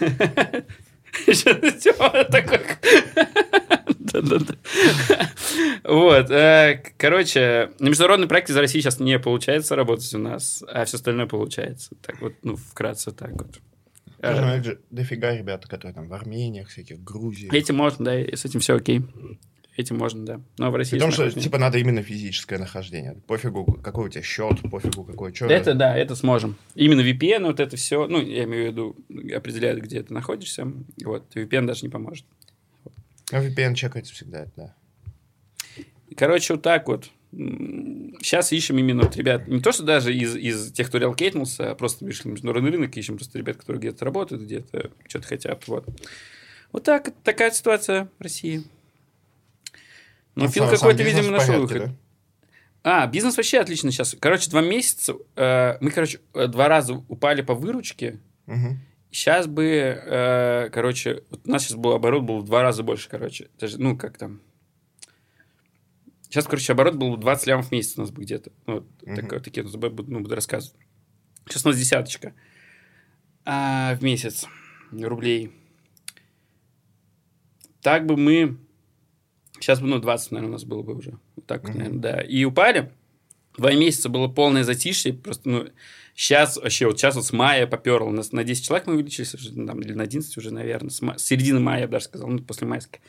Вот. э, Короче, на международные проекты из России сейчас не получается работать у нас, а все остальное получается. Так вот, ну, вкратце так вот. Э, Слушай, ну, дофига ребята, которые там в Армениях, всяких, Грузии. Этим можно, да, с этим все окей. Этим можно, да. Но в России... При том, что, типа, надо именно физическое нахождение. Пофигу, какой у тебя счет, пофигу, какой что. Это да, это сможем. Именно VPN, вот это все, ну, я имею в виду, определяет, где ты находишься. Вот, VPN даже не поможет. А VPN чекается всегда, да. Короче, вот так вот. Сейчас ищем именно вот ребят, не то, что даже из, из тех, кто релокейтнулся, а просто вышли на международный рынок, ищем просто ребят, которые где-то работают, где-то что-то хотят. Вот. Вот так, такая ситуация в России. Но Ну, Фил сам- сам какой-то, видимо, нашел выход. А, бизнес вообще отлично сейчас. Короче, два месяца. э, мы, короче, э, два раза упали по выручке. да? Мгм. Сейчас бы, э, короче, вот у нас сейчас был оборот был в два раза больше, короче. Даже, ну, как там. Сейчас, короче, оборот был 20 лямов в месяц у нас бы где-то. Ну, вот Мгм. так- такие ну, буду рассказывать. Сейчас у нас десяточка а, в месяц рублей. Так бы мы... Сейчас бы, ну, 20, наверное, у нас было бы уже. Вот так Мгм. наверное, да. И упали. Два месяца было полное затишье. Просто, ну, сейчас вообще, вот сейчас вот с мая поперло. Нас на 10 человек мы увеличились, уже, там, или на 11 уже, наверное. С, ма- с середины мая, я бы даже сказал, ну, после майской.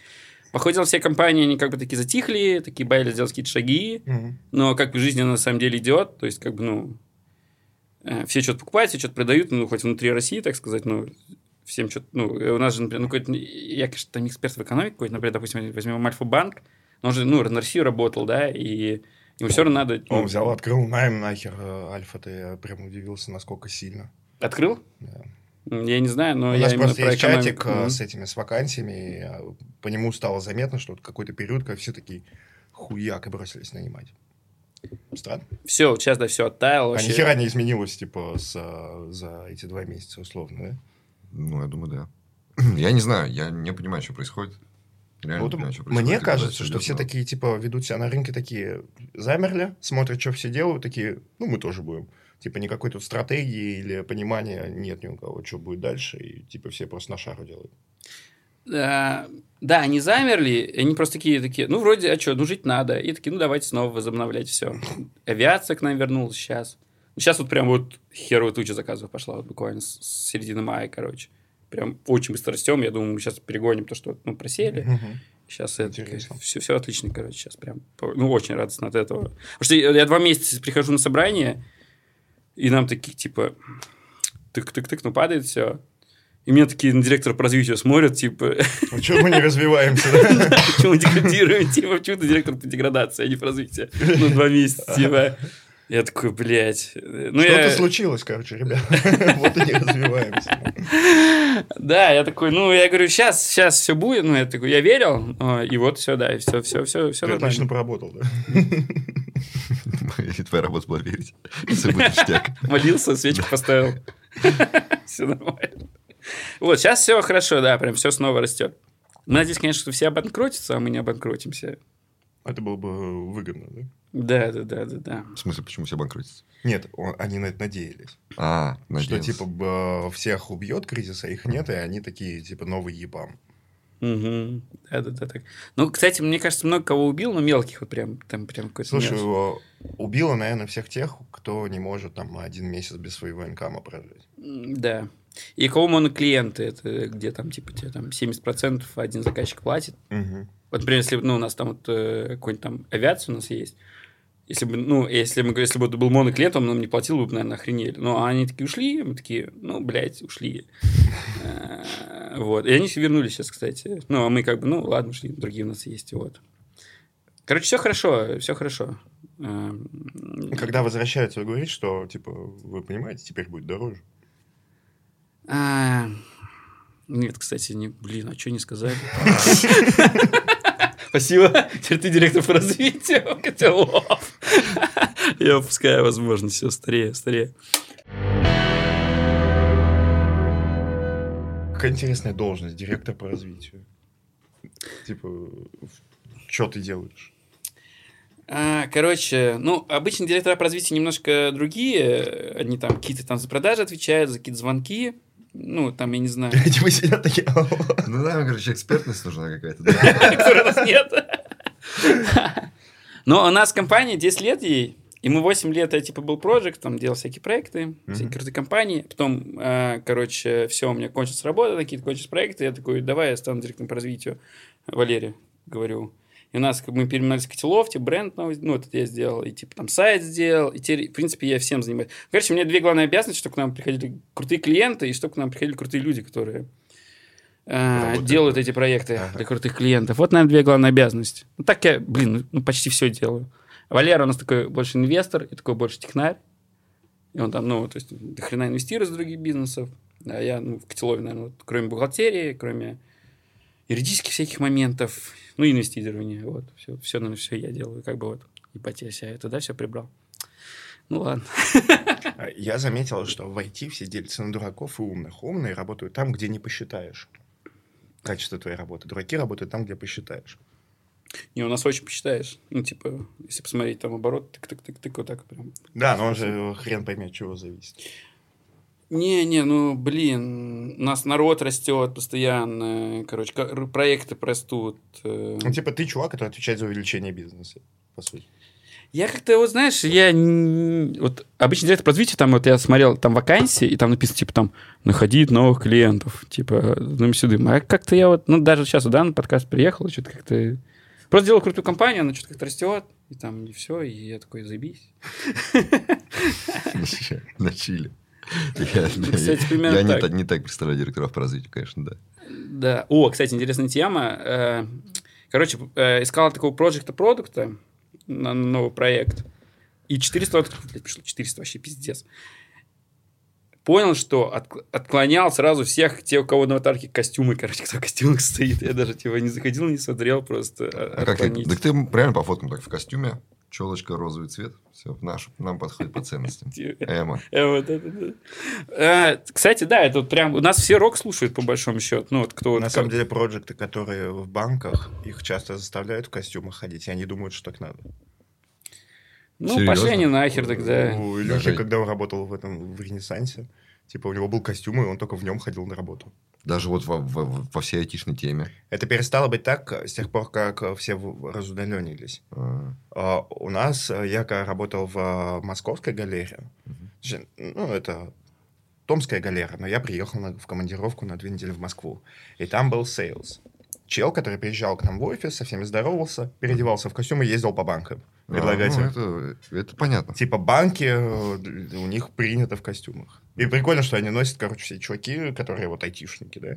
Походил все компании, они как бы такие затихли, такие боялись сделать какие-то шаги. Мгм. Но как бы жизнь, она на самом деле идет. То есть, как бы, ну, э, все что-то покупают, все что-то продают, ну, хоть внутри России, так сказать, ну, всем что-то, ну, э, у нас же, например, ну, какой-то, я, конечно, там эксперт в экономике какой-то, например, допустим, возьмем Альфа-банк, но он же, ну, на Россию работал, да, и ему все равно надо... ну, Он взял, открыл найм нахер э, Альфа-то, я прям удивился, насколько сильно. Открыл? Да. Я не знаю, но У я нас именно просто про есть чатик Мгм. с этими, с вакансиями, по нему стало заметно, что вот какой-то период, когда все такие хуяк и бросились нанимать. Странно. Все, сейчас, да, все оттаяло А вообще. ни хера не изменилось, типа, с, за эти два месяца, условно, да? Ну, я думаю, да. [clears throat] Я не знаю, я не понимаю, что происходит. Реально Вот не понимаю, что происходит. мне кажется, что все такие, типа, ведут себя на рынке такие, замерли, смотрят, что все делают, такие, ну, мы тоже будем. Типа, никакой тут стратегии или понимания нет ни у кого, что будет дальше, и, типа, все просто на шару делают. Да, да, они замерли, они просто такие, такие, ну, вроде, а что, ну, жить надо. И такие, ну, давайте снова возобновлять все. Авиация к нам вернулась сейчас. Сейчас вот прям вот херовая туча заказов пошла, вот буквально с, середины мая, короче. Прям очень быстро растем. Я думаю, мы сейчас перегоним то, что ну, просели. Мгм. Сейчас это все, все отлично, короче, сейчас прям, ну, очень радостно от этого. Потому что я, два месяца прихожу на собрание, и нам такие, типа, тык-тык-тык, ну, падает все. И меня такие на директора по развитию смотрят, типа, Ну, чё мы не развиваемся, да? [laughs] почему мы деградируем, типа, почему ты директор по деградации, а не по развитию? Ну, два месяца, типа. Я такой, блядь. Ну, Что-то я... случилось, короче, ребят. [laughs] Вот и не развиваемся. Да, я такой, ну, я говорю, сейчас, сейчас все будет. Ну, я такой, я верил, а, и вот все, да, и все, все, все, все Ты нормально. отлично поработал, да? И твоя работа была верить. [laughs] Молился, свечку поставил. [laughs] Все нормально. Вот, сейчас все хорошо, да, прям все снова растет. Надеюсь, конечно, что все обанкротятся, а мы не обанкротимся. Это было бы выгодно, да? Да, да, да, да, да. В смысле, почему все банкротятся? Нет, он- они на это надеялись. А, Что, надеялся. типа, б- всех убьет кризис, а их нет, и они такие, типа, новый ебам. Мгм. Да, да, да, так. Ну, кстати, мне кажется, много кого убил, но мелких вот прям, там прям какой-то Слушай, мелочь. его убило, наверное, всех тех, кто не может там один месяц без своего инкама прожить. Да. И кого моноклиенты, это где там, типа, тебе там 70% один заказчик платит. Мгм. Вот, например, если ну, у нас там вот э, какой-нибудь там авиация у нас есть, если бы, ну, если мы, если бы это был моноклиент, он нам не платил, бы, наверное, охренели. Ну, а они такие ушли, мы такие, ну, блядь, ушли. [laughs] Э, Вот. И они все вернулись сейчас, кстати. Ну, а мы как бы, ну, ладно, ушли, другие у нас есть, вот. Короче, все хорошо, все хорошо. Эм, Когда возвращаются, вы говорите, что, типа, вы понимаете, теперь будет дороже. А, Нет, кстати, не, блин, а что не сказали? [laughs] Спасибо. Теперь ты директор по развитию [laughs] котелов. Я упускаю возможность. Все, старее, старее. Какая интересная должность, директор по развитию. Типа, что ты делаешь? А, короче, ну, обычно директора по развитию немножко другие. Они там какие-то там за продажи отвечают, за какие-то звонки. Ну, там, я не знаю. Типа сидят такие... Ну да, короче, экспертность нужна какая-то. Которой у нас нет. [laughs] Но у нас компания 10 лет ей, и мы 8 лет, я типа был проект, там делал всякие проекты, всякие крутые компании. Потом, э, короче, все, у меня кончилась работа, какие-то кончились проекты. Я такой, давай я стану директором по развитию. Валерия, говорю. И у нас как бы, мы переименовались в Котеловте, бренд новый, ну, это я сделал, и типа там сайт сделал, и теперь, в принципе, я всем занимаюсь. Короче, у меня две главные обязанности, чтобы к нам приходили крутые клиенты, и чтобы к нам приходили крутые люди, которые э, делают эти проекты Ага. для крутых клиентов. Вот, наверное, две главные обязанности. Ну, так я, блин, ну, ну, почти все делаю. Валера у нас такой больше инвестор, и такой больше технарь. И он там, ну, то есть, до хрена инвестирует с других бизнесов. А я, ну, в Котелове, наверное, вот, кроме бухгалтерии, кроме юридических всяких моментов, ну, и инвестирования, вот, все, все, все я делаю, как бы вот, ипотека, я туда все прибрал. Ну, ладно. А Я заметил, что в IT все делятся на дураков и умных. Умные работают там, где не посчитаешь. Качество твоей работы. Дураки работают там, где посчитаешь. И у нас очень посчитаешь. Ну, типа, если посмотреть там оборот, тык-тык-тык-тык, вот так прям. Да, но он же хрен поймет, чего зависит. Не-не, ну, блин, у нас народ растет постоянно, короче, проекты растут. э. Ну, типа, ты чувак, который отвечает за увеличение бизнеса, по сути. Я как-то, вот знаешь, я... Вот обычно директор по развитию, там вот я смотрел, там вакансии, и там написано, типа, там, находить новых клиентов, типа, дым сюда. А как-то я вот, ну, даже сейчас, да, на подкаст приехал, что-то как-то... Просто делал крутую компанию, она что-то как-то растет, и там, и все, и я такой, заебись. [laughs] На чили. [laughs] Я, [laughs] Кстати, примерно я не, так. та- не так представляю директоров по развитию, конечно, да. Да. О, кстати, интересная тема. Э, Короче, э, искал такого проекта продукта на новый проект. И 400 откликов, [laughs] блядь, пришло. 400 вообще пиздец. Понял, что отк- отклонял сразу всех, те, у кого на аватарке костюмы, короче, кто в костюмах стоит. Я даже типа не заходил, не смотрел, просто а, А как ты? отклонить. Так ты реально по фоткам так в костюме, челочка, розовый цвет, все, наш, нам подходит по ценностям. Эма. Э, вот это, да. Э, Кстати, да, это вот прям... У нас все рок слушают, по большому счету. Ну, вот кто... На как- самом деле, проекты, которые в банках, их часто заставляют в костюмах ходить, и они думают, что так надо. Ну, Серьезно? пошли они нахер тогда. У Илюхи, когда он работал в этом в Ренессансе, типа у него был костюм, и он только в нем ходил на работу. Даже вот во, во- во всей айтишной теме. Это перестало быть так с тех пор, как э, все разудаленились. А, А, У нас, э, я работал в э, московской галерее. Точнее, ну, это Томская галера, но я приехал на- в командировку на две недели в Москву. И там был sales. Чел, который приезжал к нам в офис, со всеми здоровался, переодевался в костюм и ездил по банкам. Предлагать ну, им. это, это понятно. Типа банки, э, у них принято в костюмах. И прикольно, что они носят, короче, все чуваки, которые вот айтишники, да,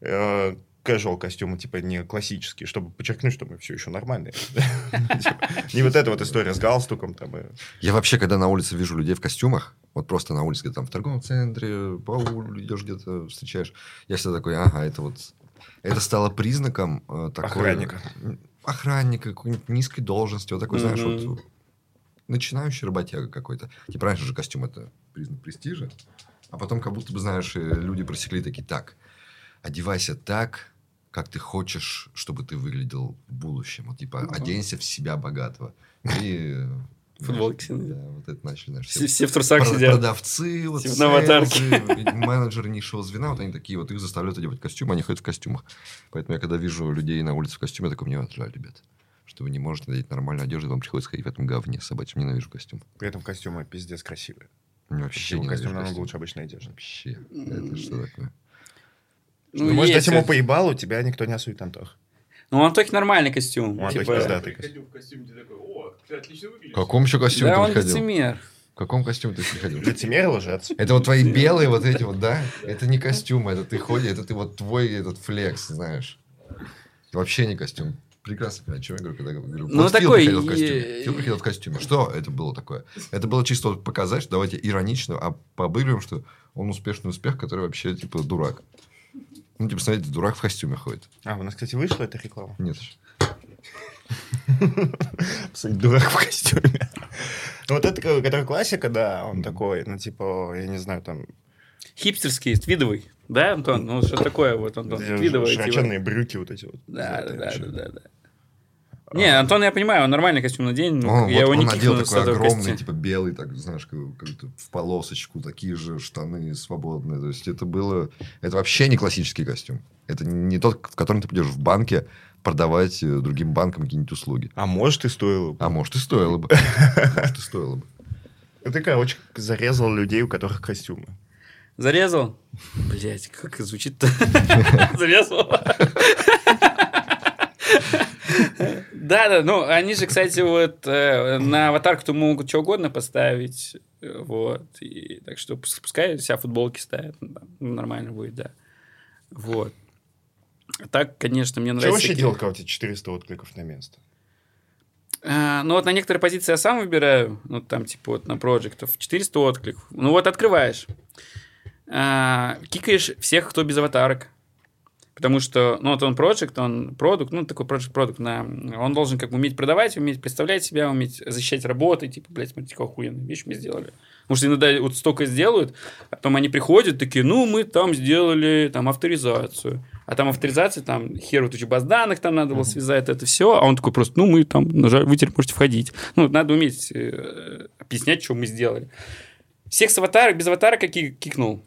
э, casual костюмы, типа не классические, чтобы подчеркнуть, что мы все еще нормальные. [laughs] Не вот эта вот история с галстуком там. Я вообще, когда на улице вижу людей в костюмах, вот просто на улице, там в торговом центре, по улице идешь где-то, встречаешь, я всегда такой, ага, это вот... Это стало признаком э, такой... Охранника. Охранника, какой-нибудь низкой должности, вот такой, знаешь, вот начинающий работяга какой-то. Типа раньше же костюм это признак престижа, а потом как будто бы, знаешь, э, люди просекли такие, так, одевайся так, как ты хочешь, чтобы ты выглядел в будущем. Вот, типа, Мгм. оденься в себя богатого. И... э, [laughs] Футболки. Да, вот это начали, знаешь, Все, все в трусах Про- сидят. Продавцы, вот, Типа на аватарке. менеджеры низшего звена, вот они такие, вот их заставляют одевать костюмы, они ходят в костюмах. Поэтому я когда вижу людей на улице в костюме, я такой, мне жаль, ребят, что вы не можете надеть нормальную одежду, вам приходится ходить в этом говне собачьем. Ненавижу костюм. При этом костюмы пиздец красивые. Вообще Костюм, ненавижу костюм намного костюм. лучше обычной одежды. Вообще. Это что такое? Ну, может есть дать ему поебалу, тебя никто не осудит, Антох. Ну, у Антохи нормальный костюм. У Антохи Типа, пиздатый. Приходил в костюме, ты такой, о, ты отлично выглядишь. В каком еще костюме Да, ты он приходил? лицемер. В каком костюме ты приходил? Лицемер лжец. Это вот твои белые вот эти вот, да? Это не костюм, это ты ходишь, это ты вот твой этот флекс, знаешь. Вообще не костюм. Прекрасно понимаю, о чем я говорю, когда говорю. Ну, вот Фил такой, приходил в костюме. Фил приходил в костюме. Что это было такое? Это было чисто вот показать, что давайте иронично, а пообыгрываем, что он успешный успех, который вообще, типа, дурак. Ну, типа, смотрите, дурак в костюме ходит. А, у нас, кстати, вышла эта реклама. Нет. Посмотри, дурак в костюме. Вот это, который классика, да, он такой, ну, типа, я не знаю, там... Хипстерский, твидовый. Да, Антон? Ну, что такое вот, Антон? Твидовый. типа. Широченные брюки вот эти вот. Да, да, да, да, да, да. Не, Антон, я понимаю, он нормальный костюм надень, но О, я вот его не он надел такой огромный, костюма. типа белый, так знаешь, как, как-то в полосочку, такие же штаны свободные. То есть это было... Это вообще не классический костюм. Это не тот, в котором ты пойдешь в банке продавать э, другим банкам какие-нибудь услуги. А может и стоило бы. А может и стоило бы. [laughs] Может и стоило бы. Ты, короче, зарезал людей, у которых костюмы. Зарезал? Блять, как звучит-то? [laughs] Зарезал? Да, да, ну, они же, кстати, вот э, на аватарку-то могут что угодно поставить, вот, и так что пус- пускай себя футболки ставят, ну, да, нормально будет, да, вот. А Так, конечно, мне Что нравится... вообще всякие- делать, когда у тебя 400 откликов на место? А, ну, вот на некоторые позиции я сам выбираю. Ну, там, типа, вот на проектов 400 откликов. Ну, вот открываешь. А, кикаешь всех, кто без аватарок. Потому что, ну, вот он проект, он продукт, ну, такой проект продукт, на, он должен как бы уметь продавать, уметь представлять себя, уметь защищать работы, типа, блядь, смотрите, какую охуенную вещь мы сделали. Потому что иногда вот столько сделают, а потом они приходят такие, ну, мы там сделали там авторизацию. А там авторизация, там хер вот баз данных там надо было связать, это все. А он такой просто, ну, мы там нажали, вы теперь можете входить. Ну, надо уметь э, объяснять, что мы сделали. Всех с аватарок, без аватарок какие кикнул.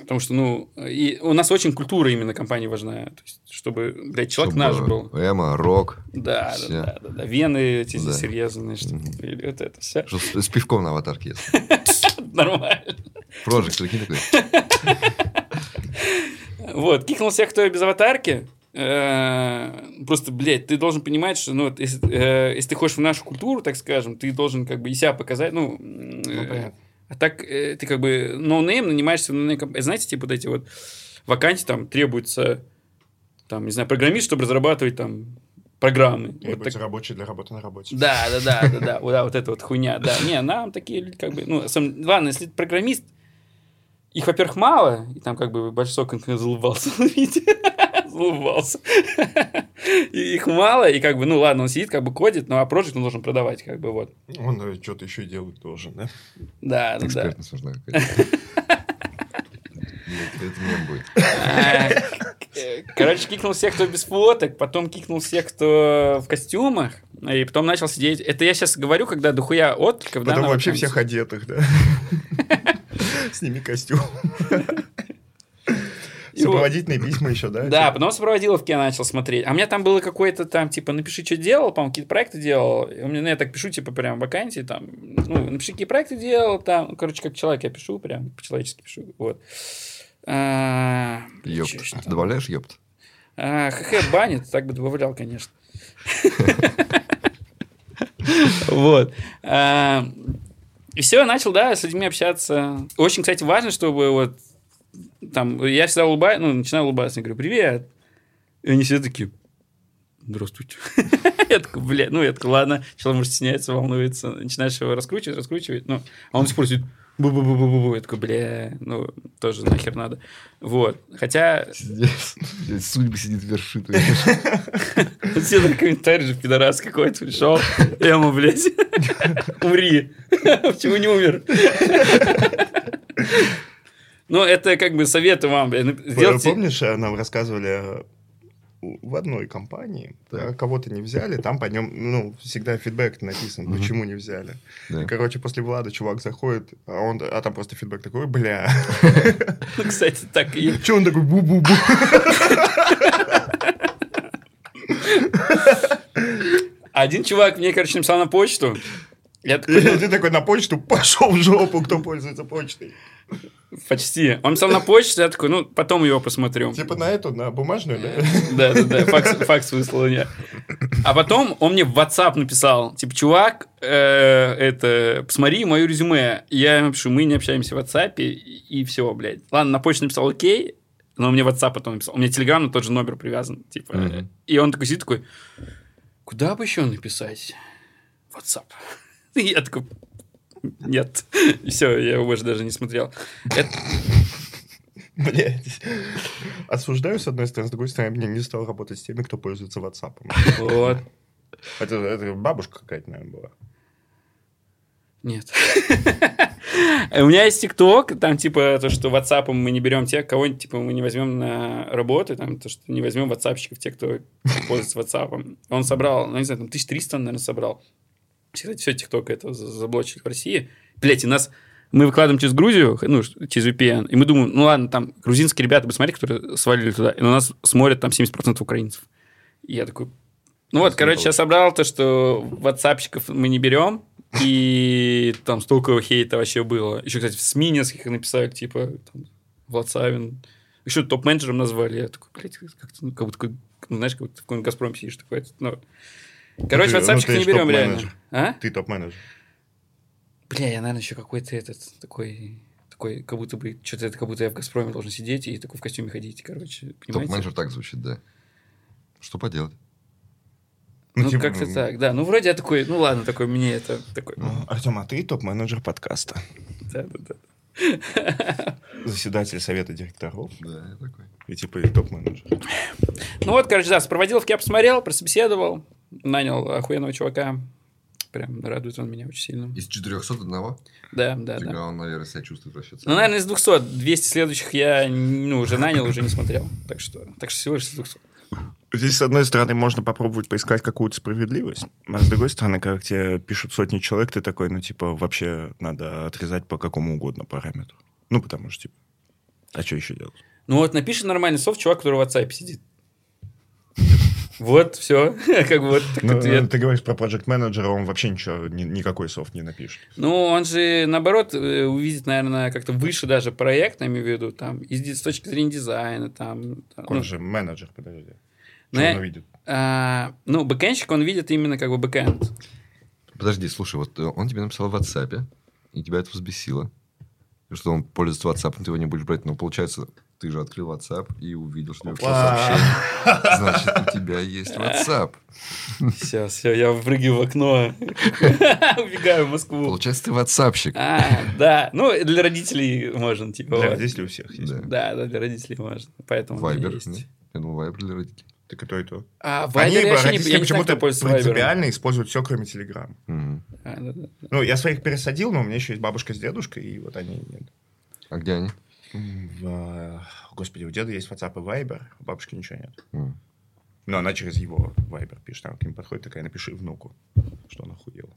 Потому что, ну, и у нас очень культура именно компании важна. То есть, чтобы, блядь, человек наш был. Чтобы Эмо, рок. Да, Все. да, да, да, да. Вены эти Да. серьезные, что Мгм. или вот это все. Что с, с пивком на аватарке есть. [laughs] Нормально. Прожект, прикинь, такой. [laughs] Вот, кикнул всех, кто без аватарки. Э, Просто, блядь, ты должен понимать, что, ну, если, э, если ты хочешь в нашу культуру, так скажем, ты должен как бы и себя показать, ну, Ну, э, понятно. А так э, ты как бы no-name нанимаешься в no-name комп- Знаете, типа вот эти вот вакансии, там требуется, там, не знаю, программист, чтобы разрабатывать там программы. Вот Требуется так- рабочий для работы на работе. Да, да, да, да, да, вот, да, вот эта вот хуйня, да. Не, нам такие люди как бы, ну, сам- ладно, если программист, их, во-первых, мало, и там как бы большой конкретно залыбался, [laughs] видите, залыбался. И их мало, и как бы, ну ладно, он сидит, как бы кодит, но а проект он должен продавать, как бы вот. Он что-то еще делать должен, да? Да, да, да. Нужна какая-то. Это мем будет. А, Короче, кикнул всех, кто без фоток, потом кикнул всех, кто в костюмах, и потом начал сидеть. Это я сейчас говорю, когда дохуя откликов, да, Потом на вообще всех одетых, да? [laughs] Сними костюм. [laughs] Сопроводительные письма еще, да? Да, Типа, потом сопроводиловки я начал смотреть. А у меня там было какое-то там, типа, напиши, что делал, по-моему, какие-то проекты делал. У меня, ну, я так пишу, типа, прям вакансии, там, ну, напиши, какие проекты делал, там, ну, короче, как человек я пишу, прям по-человечески пишу, вот. А, Ёпт. Добавляешь ёпт? А, ХХ банит, так бы добавлял, конечно. Вот. А, И все, начал, да, с людьми общаться. Очень, кстати, важно, чтобы вот там, я всегда улыбаюсь, ну, начинаю улыбаться, я говорю, привет. И они все такие, здравствуйте. [laughs] Я такой, бля, ну, я такой, ладно, человек может стесняется, волнуется, начинаешь его раскручивать, раскручивать, ну, а он до сих пор сидит, бу-бу-бу-бу-бу, я такой, бля, ну, тоже нахер надо. Вот, хотя Судьба сидит вершит. [laughs] все на комментарий же пидорас какой-то пришел, Эма, блядь, [laughs] умри, почему не умер? Ну, это как бы советы вам, ну, сделайте... Помнишь, э, нам рассказывали э, в одной компании, Так. э, кого-то не взяли, там по нем, ну, всегда фидбэк написан, Мгм. почему не взяли. Да. И, короче, после Влада чувак заходит, а, он, а там просто фидбэк такой, бля. [laughs] Ну, кстати, так и... Че он такой, бу-бу-бу. Один чувак мне, короче, написал на почту. Я [laughs] такой, И ты такой на почту, пошел в жопу, кто пользуется почтой. почти. Он написал на почту, я такой, ну, потом его посмотрю. Типа на эту, на бумажную, да? Да, да, да, факс, [laughs] факс выслал мне. А потом он мне в WhatsApp написал, типа, чувак, э, это, посмотри мое резюме. Я ему пишу, мы не общаемся в WhatsApp, и, все, блядь. Ладно, на почту написал окей, но мне в WhatsApp потом написал. У меня Telegram на тот же номер привязан, типа. Мгм. И он такой сидит, такой, куда бы еще написать? WhatsApp. И [laughs] я такой, нет. И все, я его больше даже не смотрел. Это- Блядь. Осуждаю, с одной стороны, с другой стороны, я не стал работать с теми, кто пользуется WhatsApp. вот. Это, это бабушка какая-то, наверное, была. Нет. [laughs] У меня есть ТикТок, там типа то, что WhatsApp мы не берем тех, кого типа мы не возьмем на работу, там то, что не возьмем ватсапщиков, тех, кто пользуется WhatsApp. Он собрал, ну не знаю, там 1300 он, наверное, собрал. Кстати, все ТикТок это за- заблочили в России. Блять, и нас мы выкладываем через Грузию, ну, через VPN, и мы думаем, ну ладно, там грузинские ребята, посмотри, которые свалили туда, и на нас смотрят там 70% украинцев. И я такой, ну вот, короче, я собрал то, что ватсапщиков мы не берем, и там столько хейта вообще было. Еще, кстати, в СМИ нескольких написали, типа, там, Влад Еще топ-менеджером назвали. Я такой, блядь, как-то, ну, как будто, ну, знаешь, как будто в каком-нибудь «Газпроме» сидишь. Такой, ну. Короче, ты- ну, ватсапщиков ты не берем реально. А? Ты топ-менеджер. Бля, я, наверное, еще какой-то этот, такой, такой, как будто бы, что-то это, как будто я в «Газпроме» должен сидеть и такой в костюме ходить, короче, понимаете? Топ-менеджер так звучит, да. Что поделать? Ну, типа, как-то так, да. Ну, вроде я такой, ну, ладно, такой, мне это, такой, Ну, Артем, а ты топ-менеджер подкаста. да-да-да. Заседатель совета директоров. Да, я такой. И типа и топ-менеджер. Ну вот, короче, да, сопроводил, я посмотрел, прособеседовал, нанял охуенного чувака. Прям радует он меня очень сильно. Из 401? Да, да, Фига, да. он, наверное, себя чувствует вообще. Ну, наверное, из 200. 200 следующих я ну, уже нанял, уже не смотрел. Так что, так что всего лишь из 200. Здесь, с одной стороны, можно попробовать поискать какую-то справедливость, а с другой стороны, когда тебе пишут сотни человек, ты такой, ну, типа, вообще надо отрезать по какому угодно параметру. Ну, потому что, типа, а что еще делать? Ну вот, напишет нормальный софт чувак, который в WhatsApp сидит. Вот, все. [laughs] Как бы вот так Ну, ответ. ты говоришь про проект менеджера он вообще ничего, ни- никакой софт не напишет. Ну, он же, наоборот, э, увидит, наверное, как-то выше даже проект, я имею в виду, там, и с точки зрения дизайна, там. там, Он ну, же менеджер, подожди. Ну, Что он увидит? а, ну, бэкэнщик, он видит именно как бы бэкэнд. Подожди, слушай, вот э, он тебе написал в WhatsApp, и тебя это взбесило. Что он пользуется WhatsApp, ты его не будешь брать. Но получается, ты же открыл WhatsApp и увидел, что у тебя пришло сообщение. Значит, у тебя есть WhatsApp. Все, все, я выпрыгиваю в окно, [laughs] убегаю в Москву. Получается, ты WhatsAppщик. А, да. Ну, для родителей можно, типа. Для вот. родителей у всех есть. Да. Да, да, для родителей можно. Поэтому у меня Вайбер. Я думал, Вайбер для родителей. Так и то, и то. А, Они, Вайбер я вообще не, почему-то принципиально используют все, кроме Телеграма. Мгм. А, да, да. Ну, я своих пересадил, но у меня еще есть бабушка с дедушкой, и вот они нет. А где они? В, э, Господи, у деда есть WhatsApp и Viber, у бабушки ничего нет. М. Но она через его Viber пишет, она к ним подходит, такая, напиши внуку, что он охуел.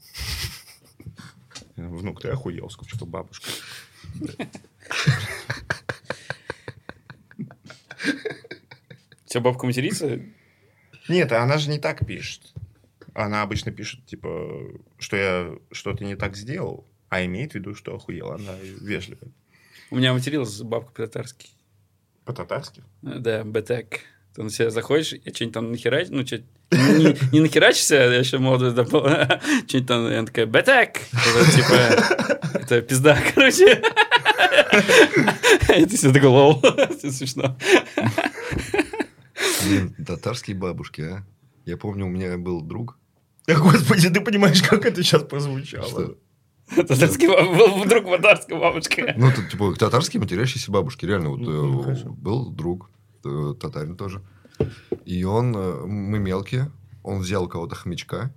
Внук, ты охуел, сколько бабушка. Все, бабка матерится? Нет, она же не так пишет. Она обычно пишет, типа, что я что-то не так сделал, а имеет в виду, что охуел. Она вежливая. У меня материлась бабка по-татарски. По-татарски. Да, бэтек. Ты на себя заходишь, и что-нибудь там нахерач... Ну, что не, не нахерачишься, я еще молодой был. [laughs] Что-нибудь там, она такая, бэтек! Это, типа, это пизда, [laughs] короче. И ты себе такой, лол. [laughs] Это смешно. Блин, татарские бабушки, а? Я помню, у меня был друг. Господи, ты понимаешь, как это сейчас прозвучало? Что? [laughs] Татарский был вдруг татарская бабушка. Ну, это, типа, татарские матерящиеся бабушки. Реально, вот был друг, татарин тоже. И он, э, мы мелкие, он взял у кого-то хомячка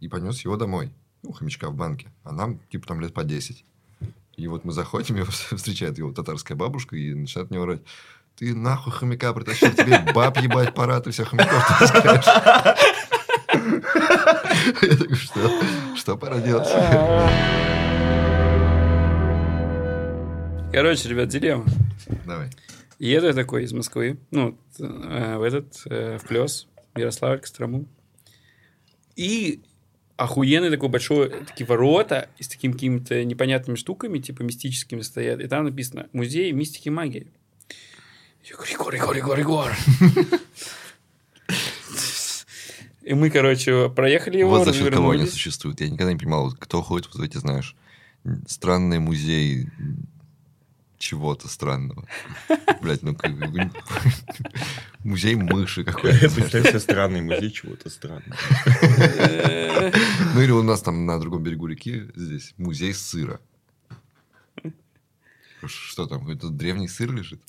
и понес его домой. Ну, хомячка в банке. А нам, типа, там лет по 10. И вот мы заходим, [laughs] его встречает его татарская бабушка и начинает на него орать. Ты нахуй хомяка притащил, тебе баб ебать пора, ты все хомяков таскаешь. [laughs] Я такой, что? Что пора делать? Короче, ребят, дилемма. Давай. Еду я такой из Москвы, ну, э, в этот, э, в Плес, Ярославль, Кострому. И охуенный такой большой, такие ворота с такими какими-то непонятными штуками, типа мистическими стоят. И там написано «Музей мистики и магии». Я говорю, Егор, Егор, Егор, Егор. [laughs] И мы, короче, проехали его, вот за счет кого они существуют. Я никогда не понимал, кто ходит вот в эти, знаешь, странные музеи чего-то странного. Блять, ну как... [laughs] Музей мыши какой-то. Представь себе странный музей чего-то странного. Ну или у нас там на другом берегу реки здесь музей сыра. Что там, какой-то древний сыр лежит?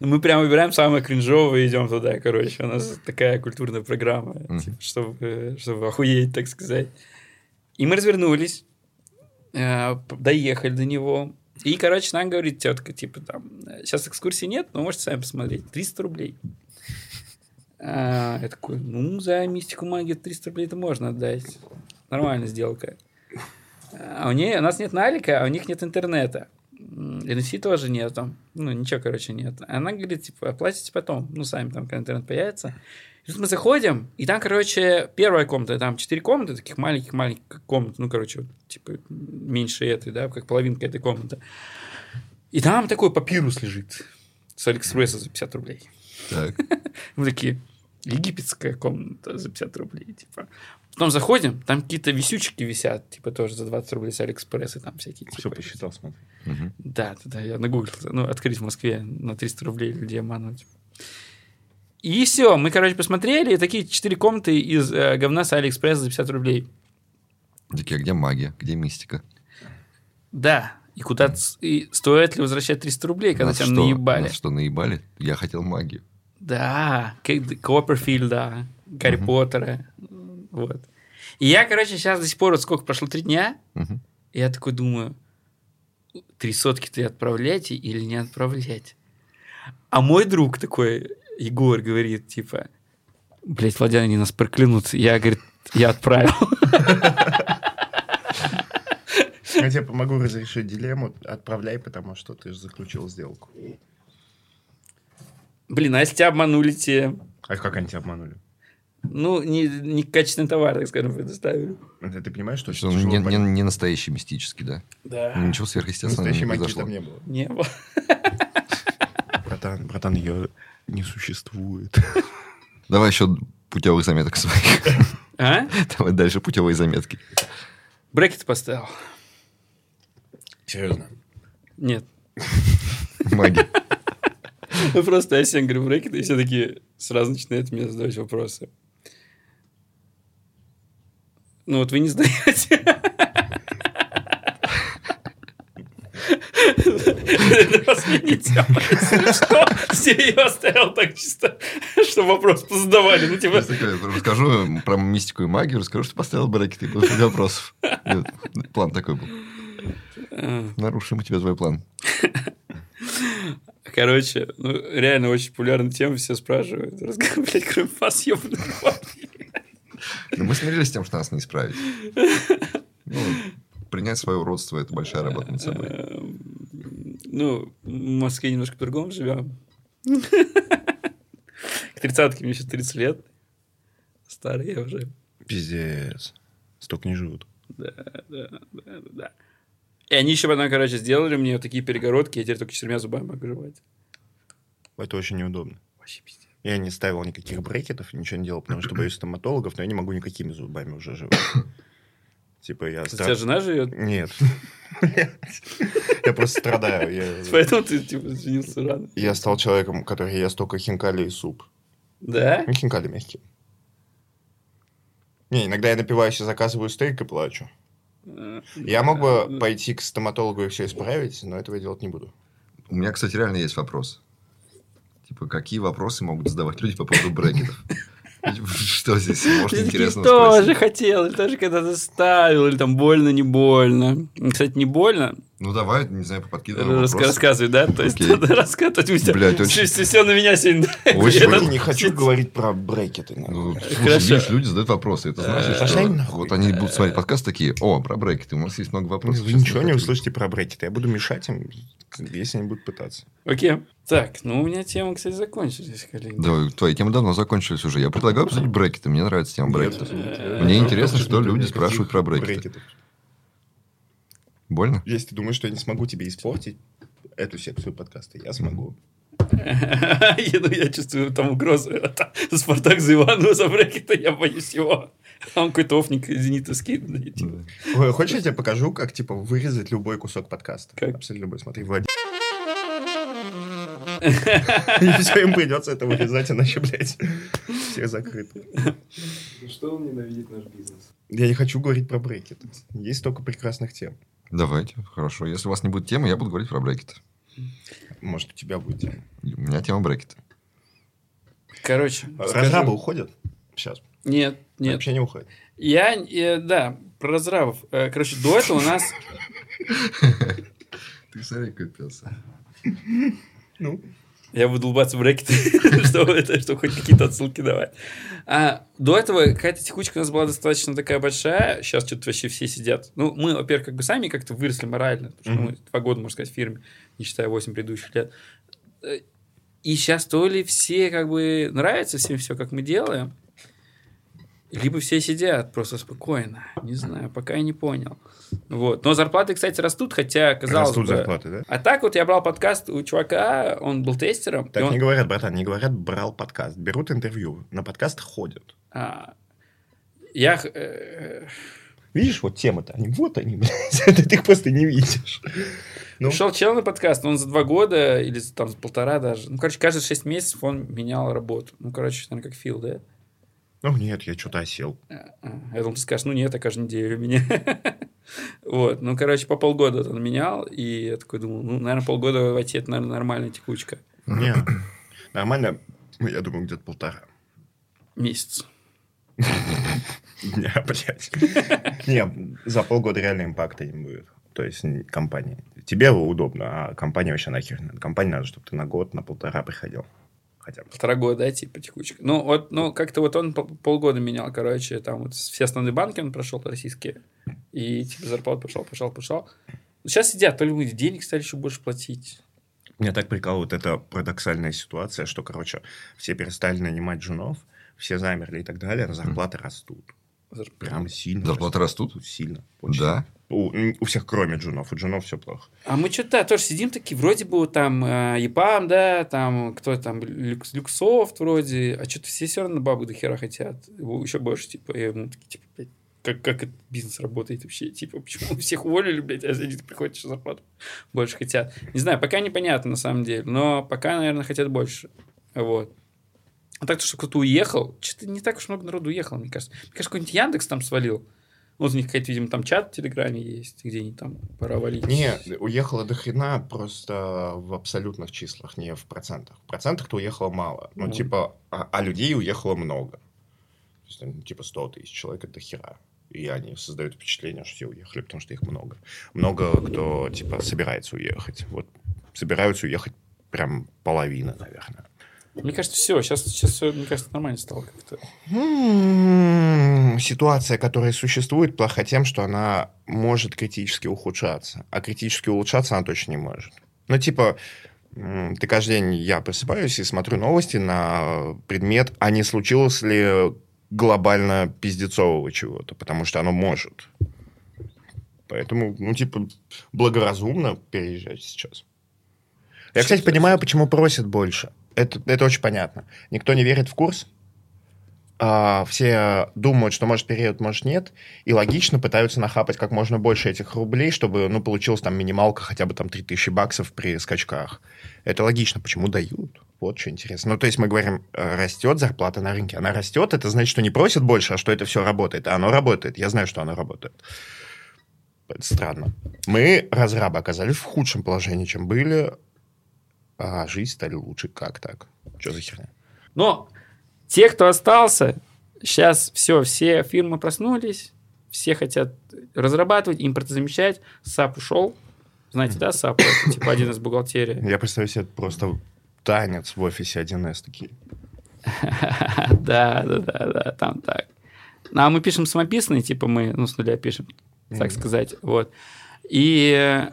Ну, Мы прям выбираем самое кринжовое и идем туда, короче. У нас такая культурная программа, типа, чтобы, э, чтобы охуеть, так сказать. И мы развернулись. Э, доехали до него. И, короче, нам говорит тетка, типа, там, сейчас экскурсии нет, но можете сами посмотреть. 300 рублей. А, я такой, ну, за мистику магии 300 рублей это можно отдать. Нормальная сделка. А у, нее, у нас нет налика, а у них нет интернета. NFC тоже нет там. Ну, ничего, короче, нет. Она говорит, типа, оплатите потом. Ну, сами там, когда интернет появится. И тут мы заходим, и там, короче, первая комната, там четыре комнаты, таких маленьких-маленьких комнат, ну, короче, вот, типа, меньше этой, да, как половинка этой комнаты. И там такой папирус лежит с Алиэкспресса за 50 рублей. Так. [laughs] Мы такие, египетская комната за 50 рублей, типа. Потом заходим, там какие-то висючки висят, типа, тоже за 20 рублей с Алиэкспресса, там всякие. Все типа, посчитал, смотри. Мгм. да, да, да, я нагуглил. Ну, открыть в Москве на 300 рублей людей обмануть. И все, мы, короче, посмотрели, и такие четыре комнаты из э, говна с Алиэкспресса за 50 рублей. Такие, а где магия? Где мистика? Да, и куда ц- и стоит ли возвращать 300 рублей, когда Нас тебя что, наебали? нас что, наебали? Я хотел магию. Да, Копперфильда, Гарри Поттера. Вот. И я, короче, сейчас до сих пор, вот сколько прошло, три дня, и я такой думаю, три сотки-то отправлять или не отправлять? А мой друг такой, Егор, говорит, типа, блять, Владян, они нас проклянут. Я, говорит, я отправил. Я тебе помогу разрешить дилемму. Отправляй, потому что ты же заключил сделку. Блин, а если тебя обманули те? А как они тебя обманули? Ну, не, не качественный товар, так скажем, предоставили. Это ты понимаешь, что Что не, не- не настоящий мистический, да? Да. Ну, Ничего сверхъестественного Настоящей не магии произошло. там не было. Не было. Братан, братан, ее не существует. Давай еще путевых заметок своих. А? Давай дальше путевые заметки. Брекет поставил. Серьезно. Нет. Магия. Ну, просто я всем говорю брекет, и все такие сразу начинают мне задавать вопросы. Ну, вот вы не знаете. Это последняя тема. что. Все ее оставил так чисто, чтобы вопрос позадавали. Ну, типа, Расскажу про мистику и магию, расскажу, что поставил брекеты, и будет вопросов. Нет, План такой был. Нарушим у тебя твой план. короче, ну, реально очень популярная тема, все спрашивают. Разговор, блядь, кроме вас, ебаный в рот. Но мы смирились с тем, что нас не исправить. Ну, принять свое уродство – это большая работа над собой. Эм, Ну, в Москве немножко по-другому живем. К тридцатке мне сейчас 30 лет. Старый я уже. Пиздец. Столько не живут. Да, да, да, да. И они еще потом, короче, сделали мне вот такие перегородки, я теперь только четырьмя зубами могу жевать. Это очень неудобно. Вообще пиздец. Я не ставил никаких брекетов, ничего не делал, потому что [clears throat] боюсь стоматологов, но я не могу никакими зубами уже жевать. [clears throat] Типа я... У тебя жена живет, Нет. [laughs] Я просто страдаю. [laughs] Поэтому ты, типа, извинился рано. Я стал человеком, который ест только хинкали и суп. Да? Ну, хинкали мягкие. Не, иногда я напиваюсь и заказываю стейк и плачу. Э, Я мог бы пойти к стоматологу и все исправить, но этого я делать не буду. У меня, кстати, реально есть вопрос. Типа, какие вопросы могут задавать люди по поводу брекетов? Что здесь может Я интересного тоже хотел, тоже когда-то ставил, или там больно, не больно. Кстати, не больно. Ну, давай, не знаю, поподкидывай Рас- вопросы. Рассказывай, да? То есть, Окей. [laughs] надо рассказывать. Блядь, очень- Все, все на меня сегодня. [laughs] Очень Я не хочу говорить про брекеты. Ну, нахуй. слушай, Хорошо. видишь, люди задают вопросы. Это значит, Пошли что вот они будут смотреть подкаст такие, о, про брекеты, у нас есть много вопросов. Вы ничего не хотим». услышите про брекеты. Я буду мешать им, если они будут пытаться. Окей. Так, ну у меня темы, кстати, закончились, коллеги. Да, твои темы давно закончились уже. Я предлагаю обсудить брекеты. Мне нравится тема брекетов. Мне интересно, что люди спрашивают про брекеты. Больно? Если ты думаешь, что я не смогу тебе испортить эту секцию подкаста, я смогу. [laughs] Я, ну, я чувствую там угрозу. Спартак за Иванова за брекета, я боюсь его. А он какой-то офник зенитовский. типа. Хочешь, я тебе покажу, как, типа, вырезать любой кусок подкаста? Как? Абсолютно любой. Смотри, Владимир. [laughs] И все, им придется это вырезать, иначе, блядь, все закрыты. Что он ненавидит наш бизнес? Я не хочу говорить про брекет. Есть столько прекрасных тем. Давайте, хорошо. Если у вас не будет темы, я буду говорить про брекеты. Может, у тебя будет тема. У меня тема брекеты. Короче, Разрабы уходят. Сейчас. Нет, нет. Вообще не уходит. Я, э, да, про разрабов. Э, Короче, до этого у нас... [laughs] Ты смотри, какой пес. Ну, Я буду улыбаться в брекеты, [laughs] чтобы, это, чтобы хоть какие-то отсылки давать. А, до этого какая-то текучка у нас была достаточно такая большая. Сейчас что-то вообще все сидят. Ну, мы, во-первых, как бы сами как-то выросли морально. Потому что мы два года, можно сказать, в фирме, не считая 8 предыдущих лет. Э, И сейчас то ли все как бы нравится всем все, как мы делаем, либо все сидят просто спокойно. Не знаю, пока я не понял. Вот. Но зарплаты, кстати, растут, хотя, казалось растут бы... зарплаты, да? А так вот я брал подкаст у чувака, он был тестером. Так он- не говорят, братан, не говорят, брал подкаст. Берут интервью, на подкаст ходят. а, я... э, Видишь, вот темы-то, они вот они, [laughs] блядь. Ты их просто не видишь. Ну. Пришел чел на подкаст, он за два года или там за полтора даже. Ну, короче, каждые шесть месяцев он менял работу. Ну, короче, наверное, как Фил, да? Ну, нет, я что-то осел. А, Я думал, ты скажешь, ну нет, а каждую неделю меня. [laughs] Вот, ну, короче, по полгода он менял, и я такой думал, ну, наверное, полгода в IT это, наверное, нормальная текучка. Не, нормально, ну, я думаю, где-то полтора. Месяц. Не, блядь. Не, за полгода реально импакта не будет. То есть м, компании. Тебе удобно, а компании вообще нахер. Компании надо, чтобы ты на год, на полтора приходил. Хотя бы. Полтора года, да, типа текучка. Ну, вот, ну, как-то вот он пол- полгода менял, короче, там вот все основные банки он прошел российские, и типа зарплату пошел, пошел, пошел. Сейчас сидят, то ли мы денег стали еще больше платить. Меня так прикалывает эта парадоксальная ситуация, что, короче, все перестали нанимать джунов, все замерли и так далее, а зарплаты растут. Зарп- Прям сильно. Зарплаты растут? Сильно. очень Да. У, у всех, кроме джунов. У джунов все плохо. А мы что-то тоже сидим такие, вроде бы там э, ЕПАМ, да, там кто там, Люкс, Люксофт вроде, а что-то все все равно бабу до хера хотят. Еще больше, типа, и мы такие, типа, блядь, как, как этот бизнес работает вообще, типа, почему всех уволили, блядь, а они приходят, что зарплату больше хотят. Не знаю, пока непонятно на самом деле, но пока, наверное, хотят больше. Вот. А так, что кто-то уехал, что-то не так уж много народу уехало, мне кажется. Мне кажется, какой-нибудь Яндекс там свалил. Вот у них какая-то, видимо, там чат в Телеграме есть, где они там пора валить. Не, уехало до хрена просто в абсолютных числах, не в процентах. В процентах-то уехало мало. Ну, Ну. типа, а, а людей уехало много. То есть, там, типа, 100 тысяч человек это хера. И они создают впечатление, что все уехали, потому что их много. Много кто, типа, собирается уехать. Вот собираются уехать прям половина, наверное. Мне кажется, все, сейчас, сейчас все, мне кажется, нормально стало как-то. М, Ситуация, которая существует, плоха тем, что она может критически ухудшаться. А критически улучшаться она точно не может. Ну, типа, ты каждый день, я просыпаюсь и смотрю новости на предмет, а не случилось ли глобально пиздецового чего-то, потому что оно может. Поэтому, ну, типа, благоразумно переезжать сейчас. Я, кстати, понимаю, почему просят больше. Это, это очень понятно. Никто не верит в курс, а, все думают, что может период, может нет, и логично пытаются нахапать как можно больше этих рублей, чтобы, ну, получилась там минималка хотя бы там 3000 баксов при скачках. Это логично. Почему дают? Вот что интересно. Ну, то есть мы говорим, э, растет зарплата на рынке. Она растет, это значит, что не просят больше, а что это все работает. А оно работает. Я знаю, что оно работает. Это странно. Мы, разрабы, оказались в худшем положении, чем были, а жизнь стали лучше. Как так? Что за херня? Но те, кто остался, сейчас все, все фирмы проснулись, все хотят разрабатывать, импортозамещать. SAP ушел. Знаете, да, SAP? Это типа один из бухгалтерии. Я представляю себе просто танец в офисе 1С такие. [laughs] Да, да, да, да, там так. Ну, а мы пишем самописные, типа мы, ну, с нуля пишем, так сказать, вот. И,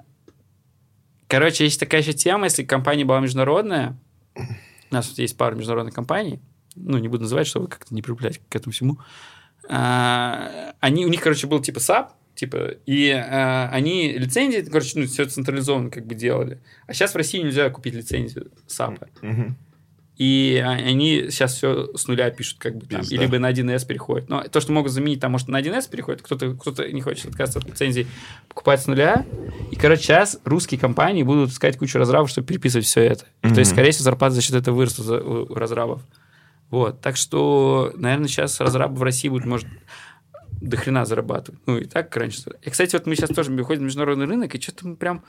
короче, есть такая еще тема, если компания была международная, у нас тут есть пара международных компаний, ну, не буду называть, чтобы как-то не привлекать к этому всему. А, Они, у них, короче, был типа SAP, типа, и а, они лицензии, короче, ну, все централизованно как бы делали. А сейчас в России нельзя купить лицензию SAP. Мгм. И а- они сейчас все с нуля пишут, как бы там, Пизда. либо на 1С переходят. Но то, что могут заменить, там, может, на 1С переходит, кто-то кто не хочет отказаться от лицензии, покупать с нуля. И, короче, сейчас русские компании будут искать кучу разрабов, чтобы переписывать все это. И, То есть, скорее всего, зарплата за счет этого вырастут у разрабов. Вот. Так что, наверное, сейчас разрабы в России будут, может, до хрена зарабатывать. Ну, и так раньше. И, кстати, вот мы сейчас тоже выходим на международный рынок, и что-то мы прям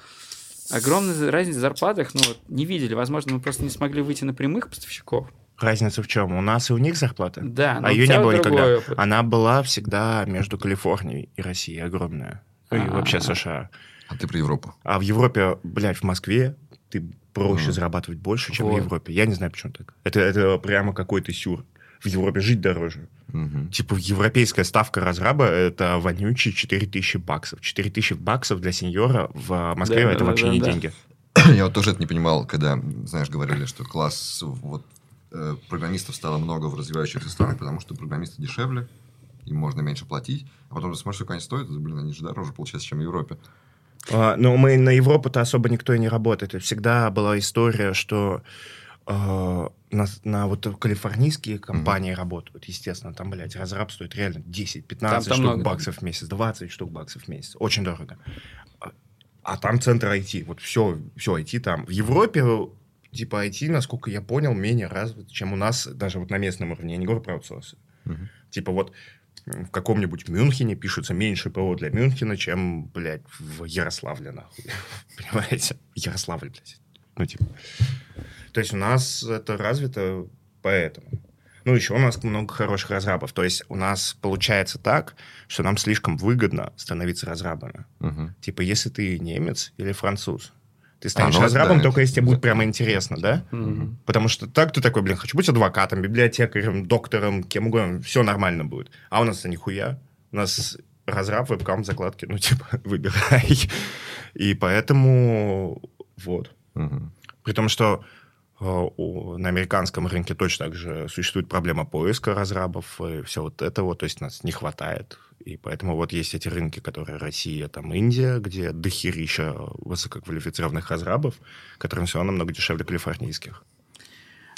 огромной разницы в зарплатах, ну, вот, не видели. Возможно, мы просто не смогли выйти на прямых поставщиков. Разница в чем? У нас и у них зарплата. Да, но а у ее тебя не было никогда. опыт. Она была всегда между Калифорнией и Россией огромная. Ну И вообще США. А ты про Европу. А в Европе, блядь, в Москве ты проще зарабатывать больше, чем Вот. в Европе. Я не знаю, почему так. Это, это прямо какой-то сюр. В Европе жить дороже. Мгм. Типа европейская ставка разраба это вонючие 4000 баксов. 4000 баксов для сеньора в Москве Да, это да, вообще да, не да. деньги. [clears throat] Я вот тоже это не понимал, когда, знаешь, говорили, что класс вот, э, программистов стало много в развивающихся странах, потому что программисты дешевле, им можно меньше платить. А потом ты смотришь, сколько они стоят, блин, они же дороже, получается, чем в Европе. А, Но мы на Европу-то особо никто и не работает. И Всегда была история, что э, на, на вот калифорнийские компании работают, естественно, там, блядь, разраб стоит реально 10-15 Там- там штук много. баксов в месяц, 20 штук баксов в месяц. Очень дорого. А, а там центр IT, вот все, все IT там. В Европе типа IT, насколько я понял, менее развит, чем у нас даже вот на местном уровне. Я не говорю про аутсорсы. Мгм. Типа вот в каком-нибудь Мюнхене пишется меньше ПО для Мюнхена, чем, блядь, в Ярославле, нахуй. [laughs] Понимаете? Ярославль, блядь. Ну, типа. То есть у нас это развито поэтому. Ну, еще у нас много хороших разрабов. То есть у нас получается так, что нам слишком выгодно становиться разрабами. Мгм. Типа, если ты немец или француз, ты станешь ну, разрабом да, только если тебе это- будет прямо интересно, да? Мгм. Потому что так ты такой, блин, хочу быть адвокатом, библиотекарем, доктором, кем угодно, все нормально будет. А у нас-то нихуя. У нас разраб, вебкам, закладки, ну, [laughs] типа, выбирай. И поэтому вот. Мгм. При том, что на американском рынке точно так же существует проблема поиска разрабов и все вот это вот, то есть нас не хватает. И поэтому вот есть эти рынки, которые Россия, там Индия, где дохерища высококвалифицированных разрабов, которые все равно намного дешевле калифорнийских.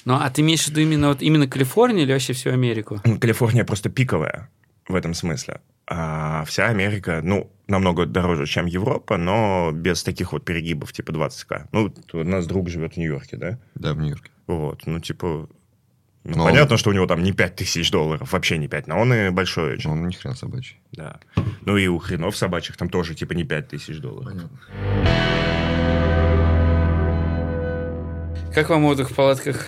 Ну, а ты имеешь в виду именно, вот, именно Калифорнию или вообще всю Америку? Калифорния просто пиковая в этом смысле. А вся Америка, ну, намного дороже, чем Европа, но без таких вот перегибов, типа 20к. Ну, у нас друг живет в Нью-Йорке, да? Да, в Нью-Йорке. Вот, ну, типа... ну, Но понятно, что у него там не 5 тысяч долларов, вообще не 5, но он и большой очень, Он ни хрен собачий. да. Ну, и у хренов собачьих там тоже, типа, не 5 тысяч долларов. Понятно. Как вам отдых в палатках?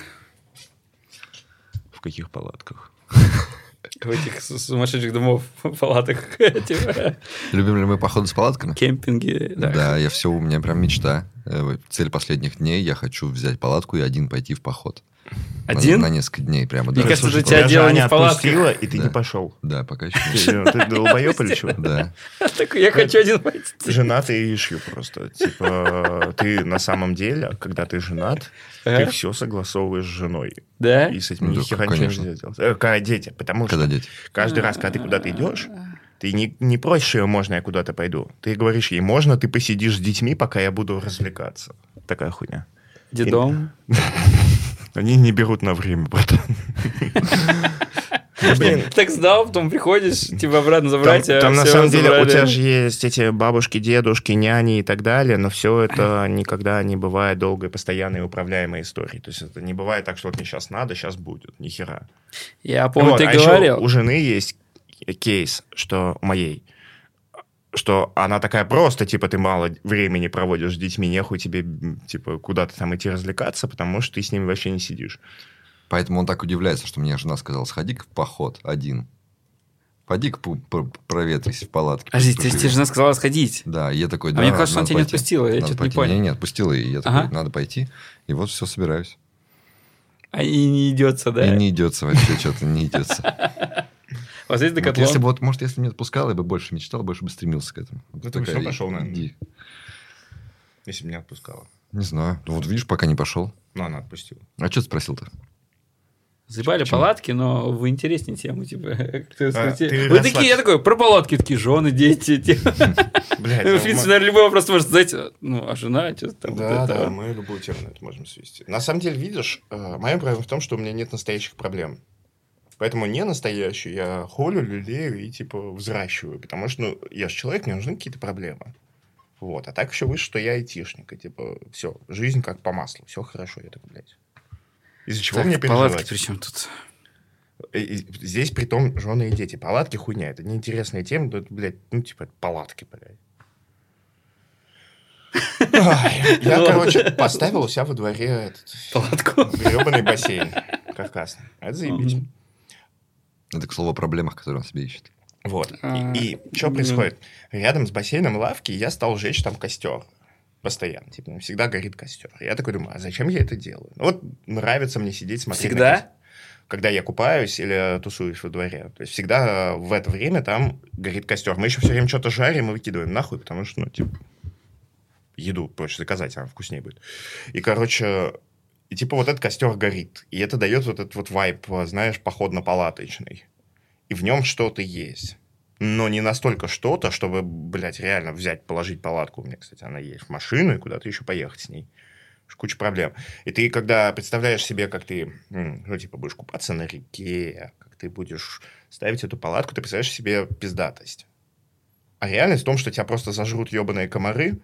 В каких палатках? [laughs] В этих сумасшедших домов, [laughs] палатах, [laughs] типа, Любим ли мы походы с палатками? кемпинги. Да, Да. я все, у меня прям мечта. Э, Цель последних дней, я хочу взять палатку и один пойти в поход. На- Один? На, несколько дней прямо. Мне да. кажется, Слушай, тебя дело не в отпустила, и ты Да. не пошел. Да, пока еще нет. ты долбоеб или чего? Да. [laughs] Я хочу один пойти. Женатый ишью просто. Типа, ты на самом деле, когда ты женат, ты все согласовываешь с женой. Да? И с этим Ну, ни хера ничего нельзя делать. Э, Когда дети. Потому что каждый раз, когда ты куда-то идешь, ты не, не просишь ее, можно я куда-то пойду. Ты говоришь ей, можно ты посидишь с детьми, пока я буду развлекаться. Такая хуйня. Дедом. [laughs] Они не берут на время, братан. [laughs] Блин, Так сдал, потом приходишь, типа обратно Там, забрать, а там на самом деле у забрали. тебя же есть эти бабушки, дедушки, няни и так далее, но все это никогда не бывает долгой, постоянной, управляемой историей. То есть это не бывает так, что вот мне сейчас надо, сейчас будет. Ни хера. Я помню, Вот, ты а еще говорил. у жены есть кейс, что у моей, что она такая просто, типа, ты мало времени проводишь с детьми, нехуй тебе, типа, куда-то там идти развлекаться, потому что ты с ними вообще не сидишь. Поэтому он так удивляется, что мне жена сказала, сходи-ка в поход один. Пойди-ка по- по- проветрись в палатке. Есть поживи». тебе жена сказала сходить? Да, я такой, А да, мне кажется, она тебя не пойти. отпустила, я что-то не понял. Не, не, отпустила, и я такой, Ага. надо пойти. И вот все, собираюсь. А и не идется, да? И не идется вообще, что-то не идется. [laughs] У вас есть Вот декатлон? если бы, вот, может, если бы не отпускал, я бы больше мечтал, больше бы стремился к этому. Вот Ну, ты бы всё пошел, наверное. иди. Если бы меня отпускала. Не знаю. Ну, Вот видишь, пока не пошел. Ну, она отпустила. А что ты спросил-то? Заебали Почему? палатки, но вы интереснее тему, типа. [laughs] А, ты Вы такие, я такой, про палатки, такие, жены, дети. [laughs] типа. Блядь, Ну, ну, В принципе, мы- наверное, любой вопрос может задать, ну, а жена, что там, Да, да, мы любую тему можем свести. На самом деле, видишь, э, моя проблема в том, что у меня нет настоящих проблем. Поэтому не настоящую я холю, люлею и, типа, взращиваю. Потому что, ну, я же человек, мне нужны какие-то проблемы. Вот. А так еще выше, что я айтишник. И, типа, все, жизнь как по маслу. Все хорошо. Я такой, блядь. Из-за чего Так, мне палатки переживать? при чем тут? И- и Здесь, при том, жены и дети. Палатки хуйня. Это неинтересная тема. но это, блядь, ну, типа, палатки, блядь. Я, Ну, короче, поставил у себя во дворе этот Палатку. гребаный бассейн [laughs] каркасный. Это заебись. Это, к слову, о проблемах, которые он себе ищет. Вот. А, И, что происходит? Рядом с бассейном лавки я стал жечь там костер. Постоянно. Типа, всегда горит костер. Я такой думаю, а зачем я это делаю? Ну, Вот нравится мне сидеть, смотреть на Всегда? костер. Когда я купаюсь или тусуюсь во дворе. То есть всегда в это время там горит костер. Мы еще все время что-то жарим и выкидываем нахуй, потому что, ну, типа, еду проще заказать, она вкуснее будет. И, короче, и типа вот этот костер горит. И это дает вот этот вот вайп, знаешь, походно-палаточный. И в нем что-то есть. Но не настолько что-то, чтобы, блядь, реально взять, положить палатку. У меня, кстати, она есть в машину и куда-то еще поехать с ней. Куча проблем. И ты, когда представляешь себе, как ты, ну, типа, будешь купаться на реке, как ты будешь ставить эту палатку, ты представляешь себе пиздатость. А реальность в том, что тебя просто зажрут ебаные комары,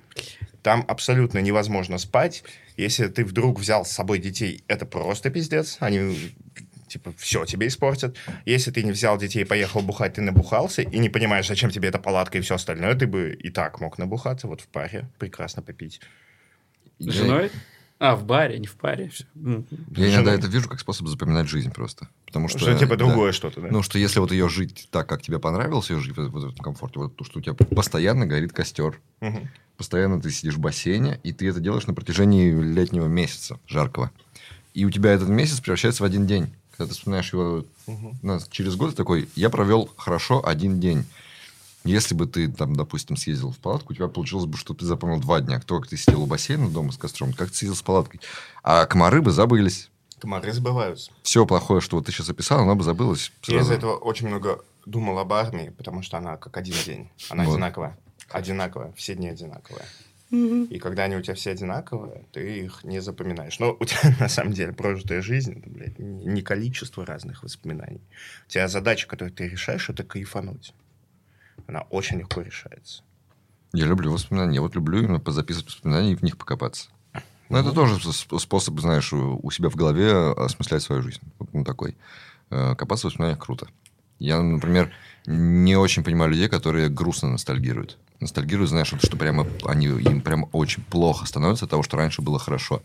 там абсолютно невозможно спать. Если ты вдруг взял с собой детей, это просто пиздец. Они типа все тебе испортят. Если ты не взял детей и поехал бухать, ты набухался, и не понимаешь, зачем тебе эта палатка и все остальное, ты бы и так мог набухаться, вот в паре, прекрасно попить. Женой? А, в баре, не в паре. Всё. М. Я иногда это вижу как способ запоминать жизнь просто. Потому что... Что, типа да. другое что-то, да? Ну, что если вот ее жить так, как тебе понравилось, ее жить вот в этом комфорте, вот то, что у тебя постоянно горит костер, Мгм. постоянно ты сидишь в бассейне, и ты это делаешь на протяжении летнего месяца жаркого. И у тебя этот месяц превращается в один день. Когда ты вспоминаешь его Мгм. ну, через год, ты такой, я провел хорошо один день. Если бы ты, там, допустим, съездил в палатку, у тебя получилось бы, что ты запомнил два дня. Кто как ты сидел у бассейна дома с костром, как ты сидел с палаткой. А комары бы забылись. Комары сбываются. Все плохое, что вот ты сейчас описал, оно бы забылось Я из-за сразу. этого очень много думал об армии, потому что она как один день. Она Вот. одинаковая. Одинаковая. Все дни одинаковые. И когда они у тебя все одинаковые, ты их не запоминаешь. Но у тебя, [laughs] на самом деле, прожитая жизнь, это, блядь, не количество разных воспоминаний. У тебя задача, которую ты решаешь, это кайфануть. Она очень легко решается. Я люблю воспоминания. Я вот люблю именно позаписывать воспоминания и в них покопаться. Но это тоже сп- способ, знаешь, у себя в голове осмыслять свою жизнь. Вот ну, такой. Э, Копаться в воспоминаниях круто. Я, например, не очень понимаю людей, которые грустно ностальгируют. Ностальгируют, знаешь, что прямо они, им прямо очень плохо становится от того, что раньше было хорошо.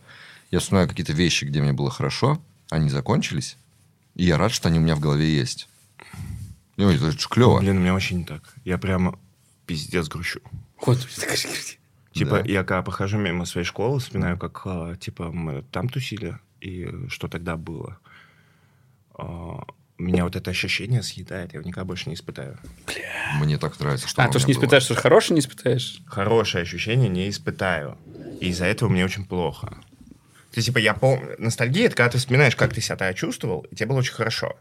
Я вспоминаю какие-то вещи, где мне было хорошо, они закончились, и я рад, что они у меня в голове есть. Ну, это же клево. Блин, у меня вообще не так. Я прямо пиздец грущу. Вот. [laughs] Типа, Да. я когда прохожу мимо своей школы, вспоминаю, как, а, типа, мы там тусили, и что тогда было. А, Меня вот это ощущение съедает, я его никогда больше не испытаю. Мне так нравится, что А, то, что не было. испытаешь, что хорошее не испытаешь? Хорошее ощущение не испытаю. И из-за этого мне очень плохо. Ты, типа, я помню... Ностальгия — это когда ты вспоминаешь, как ты себя тогда чувствовал, и тебе было очень хорошо.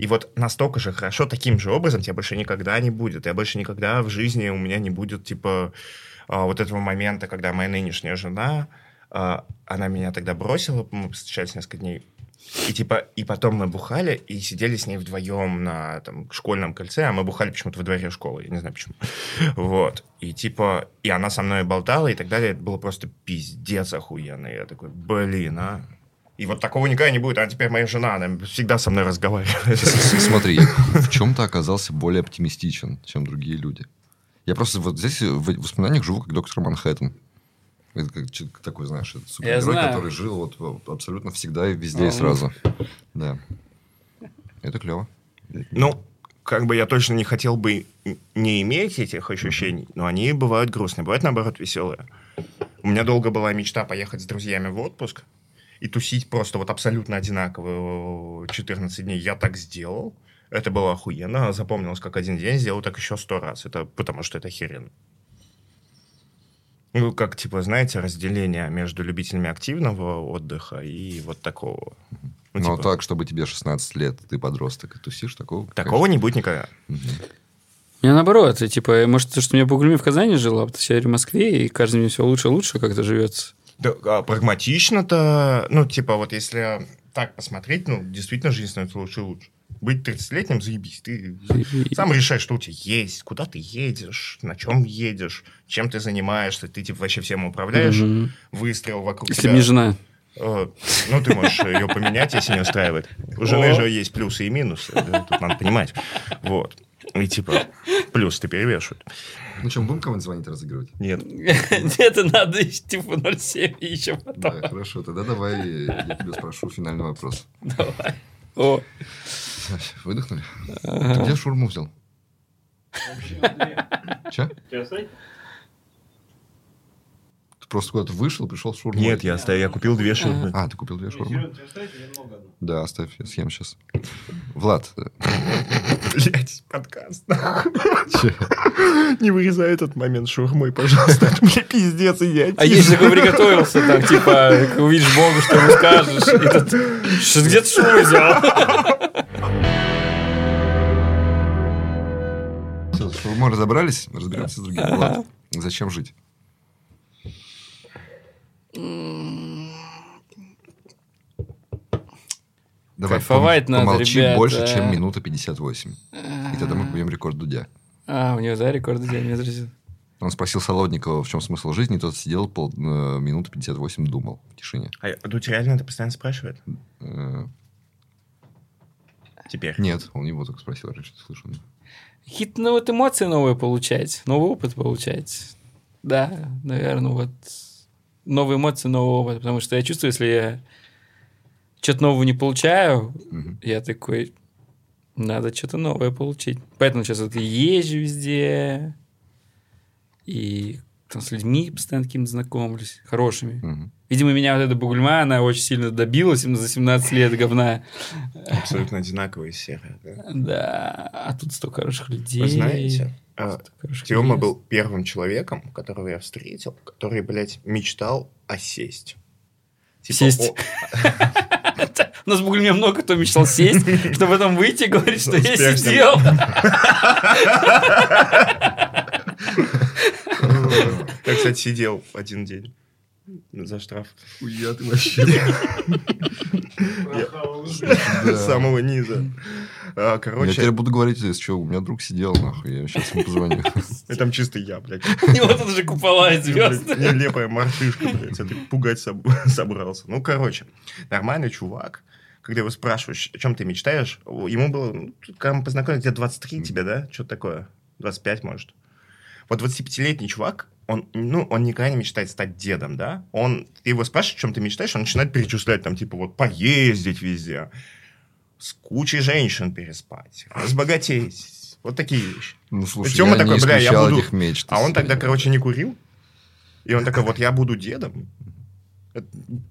И вот настолько же хорошо, таким же образом тебе больше никогда не будет. Я больше никогда в жизни у меня не будет, типа, а, вот этого момента, когда моя нынешняя жена, а, она меня тогда бросила, мы встречались несколько дней, и типа, и потом мы бухали и сидели с ней вдвоем на там, школьном кольце, а мы бухали почему-то во дворе школы, я не знаю почему. [laughs] Вот. И типа, и она со мной болтала и так далее. Это было просто пиздец охуенно. Я такой, блин, а. И вот такого никогда не будет. Она теперь моя жена, она всегда со мной разговаривает. Смотри, я в чем-то оказался более оптимистичен, чем другие люди. Я просто вот здесь в воспоминаниях живу как доктор Манхэттен. Это как такой, знаешь, супергерой, который жил вот, абсолютно всегда и везде и Ага. сразу. Да. Это клево. Ну, как бы я точно не хотел бы не иметь этих ощущений, но они бывают грустные, бывают, наоборот, веселые. У меня долго была мечта поехать с друзьями в отпуск и тусить просто вот абсолютно одинаково 14 дней. Я так сделал. Это было охуенно. Запомнилось как один день. Сделал так еще сто раз. Это потому что это охеренно. Ну, как, типа, знаете, разделение между любителями активного отдыха и вот такого. Ну, Но типа, так, чтобы тебе 16 лет, ты подросток, и тусишь, такого... такого не будет никогда. конечно, мгм. У меня наоборот, и, типа, может, то, что у меня по в Казани жила, а потому что я в Москве, и каждый день все лучше и лучше как-то живется. Да, а прагматично-то, ну, типа, вот если так посмотреть, ну, действительно жизнь становится лучше и лучше. Быть 30-летним, заебись. Ты сам решаешь, что у тебя есть, куда ты едешь, на чем едешь, чем ты занимаешься. Ты, типа, вообще всем управляешь, выстрел вокруг Если тебя. бы не жена. Э, Ну, ты можешь ее поменять, если не устраивает. У жены же есть плюсы и минусы. Тут надо понимать. Вот. И типа, плюс ты перевешивают. Ну что, будем кому-нибудь звонить разыгрывать? Нет. [laughs] Это надо типа 0,7 и еще потом. Да, хорошо. Тогда давай я тебя спрошу финальный вопрос. Давай. О, Выдохнули? Ты где шурму взял? Че? Ты просто куда-то вышел, пришел с шурмой? Нет, я, оставил, я купил две шурмы. А, ты купил две шурмы? Да, оставь, я съем сейчас. Влад, Блять, подкаст. Не вырезай этот момент шурмой, пожалуйста. Это, бля, пиздец, идиотизм. А если такой приготовился, там, типа, увидишь Бога, что ему скажешь, и тут, что где ты шуму взял? всё, с шурмой разобрались, разберемся с другим. Влад, зачем жить? Давай, Кайфовать пом- надо, помолчи ребята. больше, чем минута 58. И тогда мы побьем рекорд Дудя. А, у него, да, рекорд дня не заразил. Он спросил Солодникова, в чем смысл жизни, тот сидел пол, э, минуты 58, думал в тишине. А Дудь реально это постоянно спрашивает? Э, Теперь. Нет, он его только спросил, раньше слышал. Какие-то ну, вот эмоции новые получать, новый опыт получать. Да, наверное, вот новые эмоции, новый опыт. Потому что я чувствую, если я что-то нового не получаю, Мгм. я такой, надо что-то новое получить. Поэтому сейчас вот езжу везде, и там с людьми постоянно какими-то знакомлюсь, хорошими. Мгм. Видимо, меня вот эта бугульма, она очень сильно добилась за 17 лет говна. Абсолютно одинаковые серые. да. Да, а тут столько хороших людей. Вы знаете, а, Тёма был первым человеком, которого я встретил, который, блядь, мечтал осесть. Типа, Сесть. [laughs] У нас в Бугульме много кто мечтал сесть, [laughs] чтобы потом выйти и говорить, что я сидел. [laughs] Я, кстати, сидел один день за штраф. Хуя ты вообще. С самого низа. А, Я Короче, теперь буду говорить, если что, у меня друг сидел, нахуй, я сейчас ему позвоню. и там чисто я, блядь. У него тут же купола и звезды. Нелепая мартышка, блядь. Ты пугать соб- [laughs] собрался. Ну, короче, нормальный чувак. Когда его спрашиваешь, о чем ты мечтаешь, ему было, ну, когда мы познакомились, где-то 23 тебе, да? Что-то такое? 25, может. Вот 25-летний чувак, он, ну, он никогда не мечтает стать дедом, да? Он, его спрашиваешь, о чем ты мечтаешь, он начинает перечислять, там, типа, вот, поездить везде, с кучей женщин переспать, разбогатеть. Вот такие вещи. Ну, слушай, Тёма я такой, не бля, я буду- этих мечт. А он тогда, короче, не курил. И он такой, вот я буду дедом. Это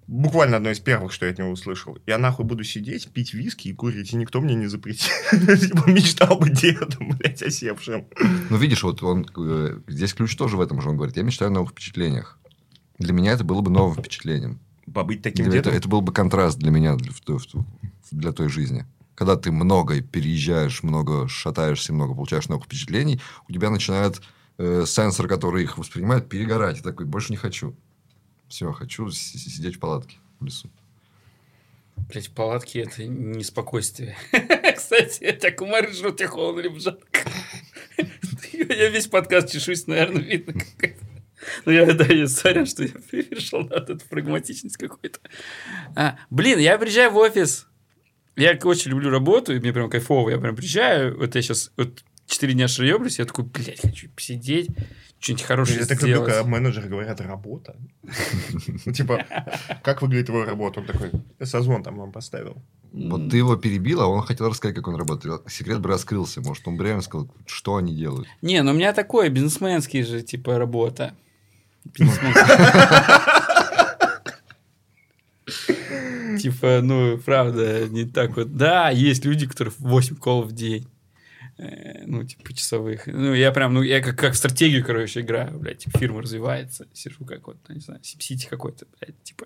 буквально одно из первых, что я от него услышал. Я нахуй буду сидеть, пить виски и курить, и никто мне не запретит. [laughs] Типа мечтал бы дедом, блядь, осевшим. Ну, видишь, вот он, э, здесь ключ тоже в этом же. Он говорит, я мечтаю о новых впечатлениях. Для меня это было бы новым впечатлением. Побыть таким Для- это, дедом. это был бы контраст для меня, для, для той жизни. Когда ты много переезжаешь, много шатаешься, много получаешь новых впечатлений, у тебя начинает э, сенсор, который их воспринимает, перегорать. И такой, больше не хочу. Все, хочу сидеть в палатке в лесу. Блять, в палатке это не спокойствие. [laughs] Кстати, тебя кумарь жрут, холодно либо жарко. [laughs] Я весь подкаст чешусь, наверное, видно. как это. Ну, я, да, я сорян, что я [laughs] перешел на эту прагматичность какой-то. А, блин, я приезжаю в офис. Я очень люблю работу, и мне прям кайфово. Я прям приезжаю, вот я сейчас вот 4 дня шареблюсь, я такой, блядь, хочу посидеть, что-нибудь хорошее Я так люблю, когда менеджеры говорят «работа». Ну, Типа, как выглядит твоя работа? Он такой, созвон там вам поставил. Вот ты его перебил, а он хотел рассказать, как он работает. Секрет бы раскрылся. Может, он бы реально сказал, что они делают. Не, ну у меня такое, бизнесменский же, типа, работа. Бизнесменский. [laughs] Типа, ну, правда, не так вот. Да, есть люди, которые 8 колов в день. Э, Ну, типа, часовых. Ну, я прям, ну, я как, как в стратегию, короче, играю, блядь, типа, фирма развивается, сижу как вот, не знаю, SimCity какой-то, блядь, типа,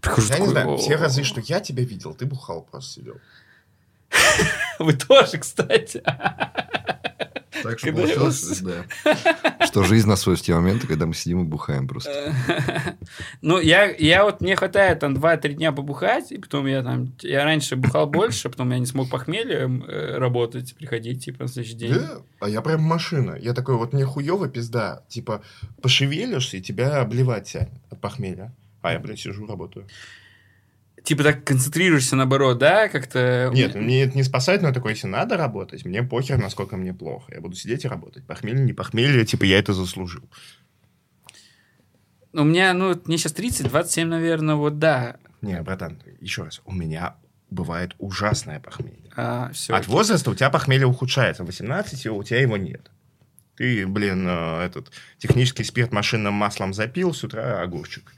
прихожу Я не такой, знаю, все «О, разы, что я тебя видел, ты бухал просто сидел. [laughs] Вы тоже, кстати. [laughs] Так что получилось, да. [laughs] Что жизнь нас сводит в те моменты, когда мы сидим и бухаем просто. [laughs] Ну, я, я вот, мне хватает там 2-3 дня побухать, и потом я там, я раньше бухал больше, потом я не смог похмельем э, работать, приходить, типа, на следующий день. Да, а я прям машина. Я такой, вот мне хуёво пизда. Типа, пошевелишься, и тебя обливать тянет от похмелья. А я, блядь, сижу, работаю. Типа так концентрируешься наоборот, да, как-то... Нет, мне это не спасает, но такой, если надо работать, мне похер, насколько мне плохо. Я буду сидеть и работать. Похмелье, не похмелье, типа я это заслужил. У меня, ну, мне сейчас 30, 27, наверное, вот да. Не, братан, еще раз, у меня бывает ужасное похмелье. А, все. От возраста у тебя похмелье ухудшается. В 18 у тебя его нет. Ты, блин, э, этот технический спирт машинным маслом запил, с утра огурчик.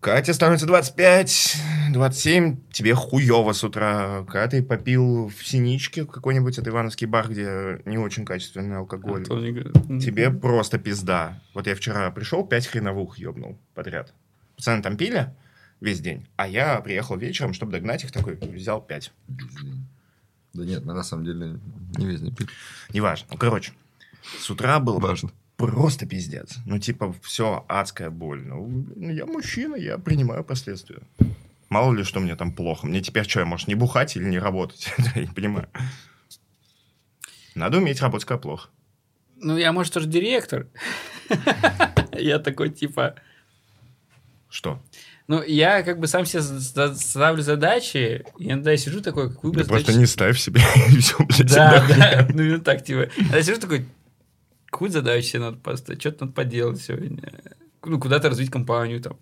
Катя становится 25, 27, тебе хуево с утра. Ты попил в синичке какой-нибудь, это ивановский бар, где не очень качественный алкоголь, мне говорит, тебе просто пизда. Вот я вчера пришел, 5 хреновух ебнул подряд. Пацаны там пили весь день, а я приехал вечером, чтобы догнать их, такой, взял 5. Да нет, мы на самом деле не весь день пили. Неважно. Ну, короче, с утра было Важно. Просто пиздец. Ну, типа, все адская боль. Ну, я мужчина, я принимаю последствия. Мало ли, что мне там плохо. Мне теперь что, я, может, не бухать или не работать? [laughs] Я не понимаю. Надо уметь работать, когда плохо. Ну, я, может, тоже директор. [laughs] Я такой, типа... Что? Ну, я как бы сам себе ставлю задачи, и иногда я сижу такой, как выбрать... просто задачи. не ставь себе [laughs] и все, блядь. Да, да, ну так, типа. А я сижу такой, какую задачу себе надо поставить, что-то надо поделать сегодня. Ну, куда-то развить компанию там.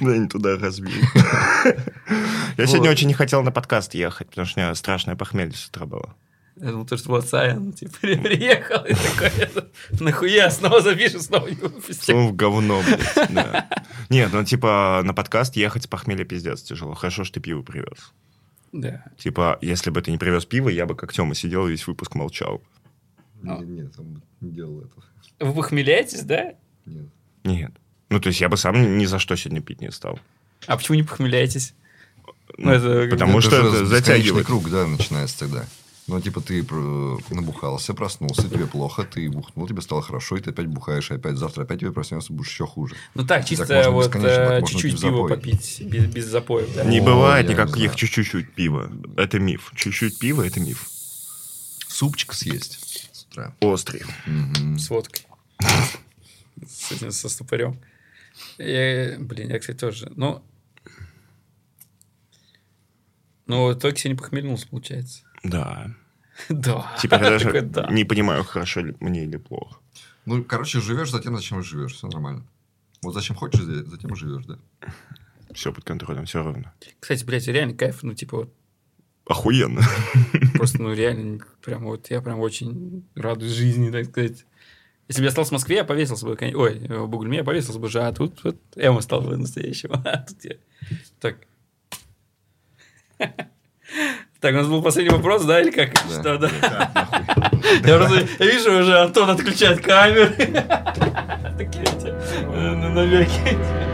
Да, не туда разбил. Я сегодня очень не хотел на подкаст ехать, потому что у меня страшное похмелье с утра было. Я думал, то, что вот Саян, типа, [laughs] приехал, и такой, нахуя, снова запишем, снова не выпустим. Ну, в говно, блядь, да. Нет, ну, типа, на подкаст ехать с похмелья пиздец тяжело. Хорошо, что ты пиво привез. Да. Типа, если бы ты не привез пиво, я бы как Тёма сидел и весь выпуск молчал. А. Нет, нет, он не делал этого. Вы похмеляетесь, да? Нет. Нет. Ну, то есть я бы сам ни за что сегодня пить не стал. А почему не похмеляетесь? Ну, это как потому Это что это затягивает. круг, да, начинается тогда. Ну, типа, ты набухался, проснулся, тебе плохо, ты бухнул, тебе стало хорошо, и ты опять бухаешь, и опять завтра опять тебе проснешься, будешь еще хуже. Ну так, Так чисто вот бесконечно, так э, можно чуть-чуть пива попить, без, без запоев, да? Не О, бывает не никаких чуть-чуть пива. Это миф. Чуть-чуть пива – это миф. Супчик съесть с утра. Острый. С водкой. [laughs] С этим, со ступорем. Я- блин, я, кстати, тоже. Ну, ну, в итоге сегодня похмельнулся, получается. Да. [laughs] Да. Теперь я даже да. не понимаю, хорошо ли мне или плохо. Ну, короче, живешь за тем, зачем живешь. Все нормально. Вот зачем хочешь, за- затем и живешь, да. Все под контролем, все ровно. Кстати, блядь, реально кайф. Ну, типа, вот, Охуенно. просто, ну, реально, прям вот, я прям очень радуюсь жизни, так сказать. Если бы я стал в Москве, я повесился бы, ой, в Бугульме я повесился бы уже, а тут вот Эма стал бы настоящим. А тут я... Так. Так, у нас был последний вопрос, да, или как? Да. Что, да? Я просто я вижу уже Антон отключает камеры. Такие эти э, намеки.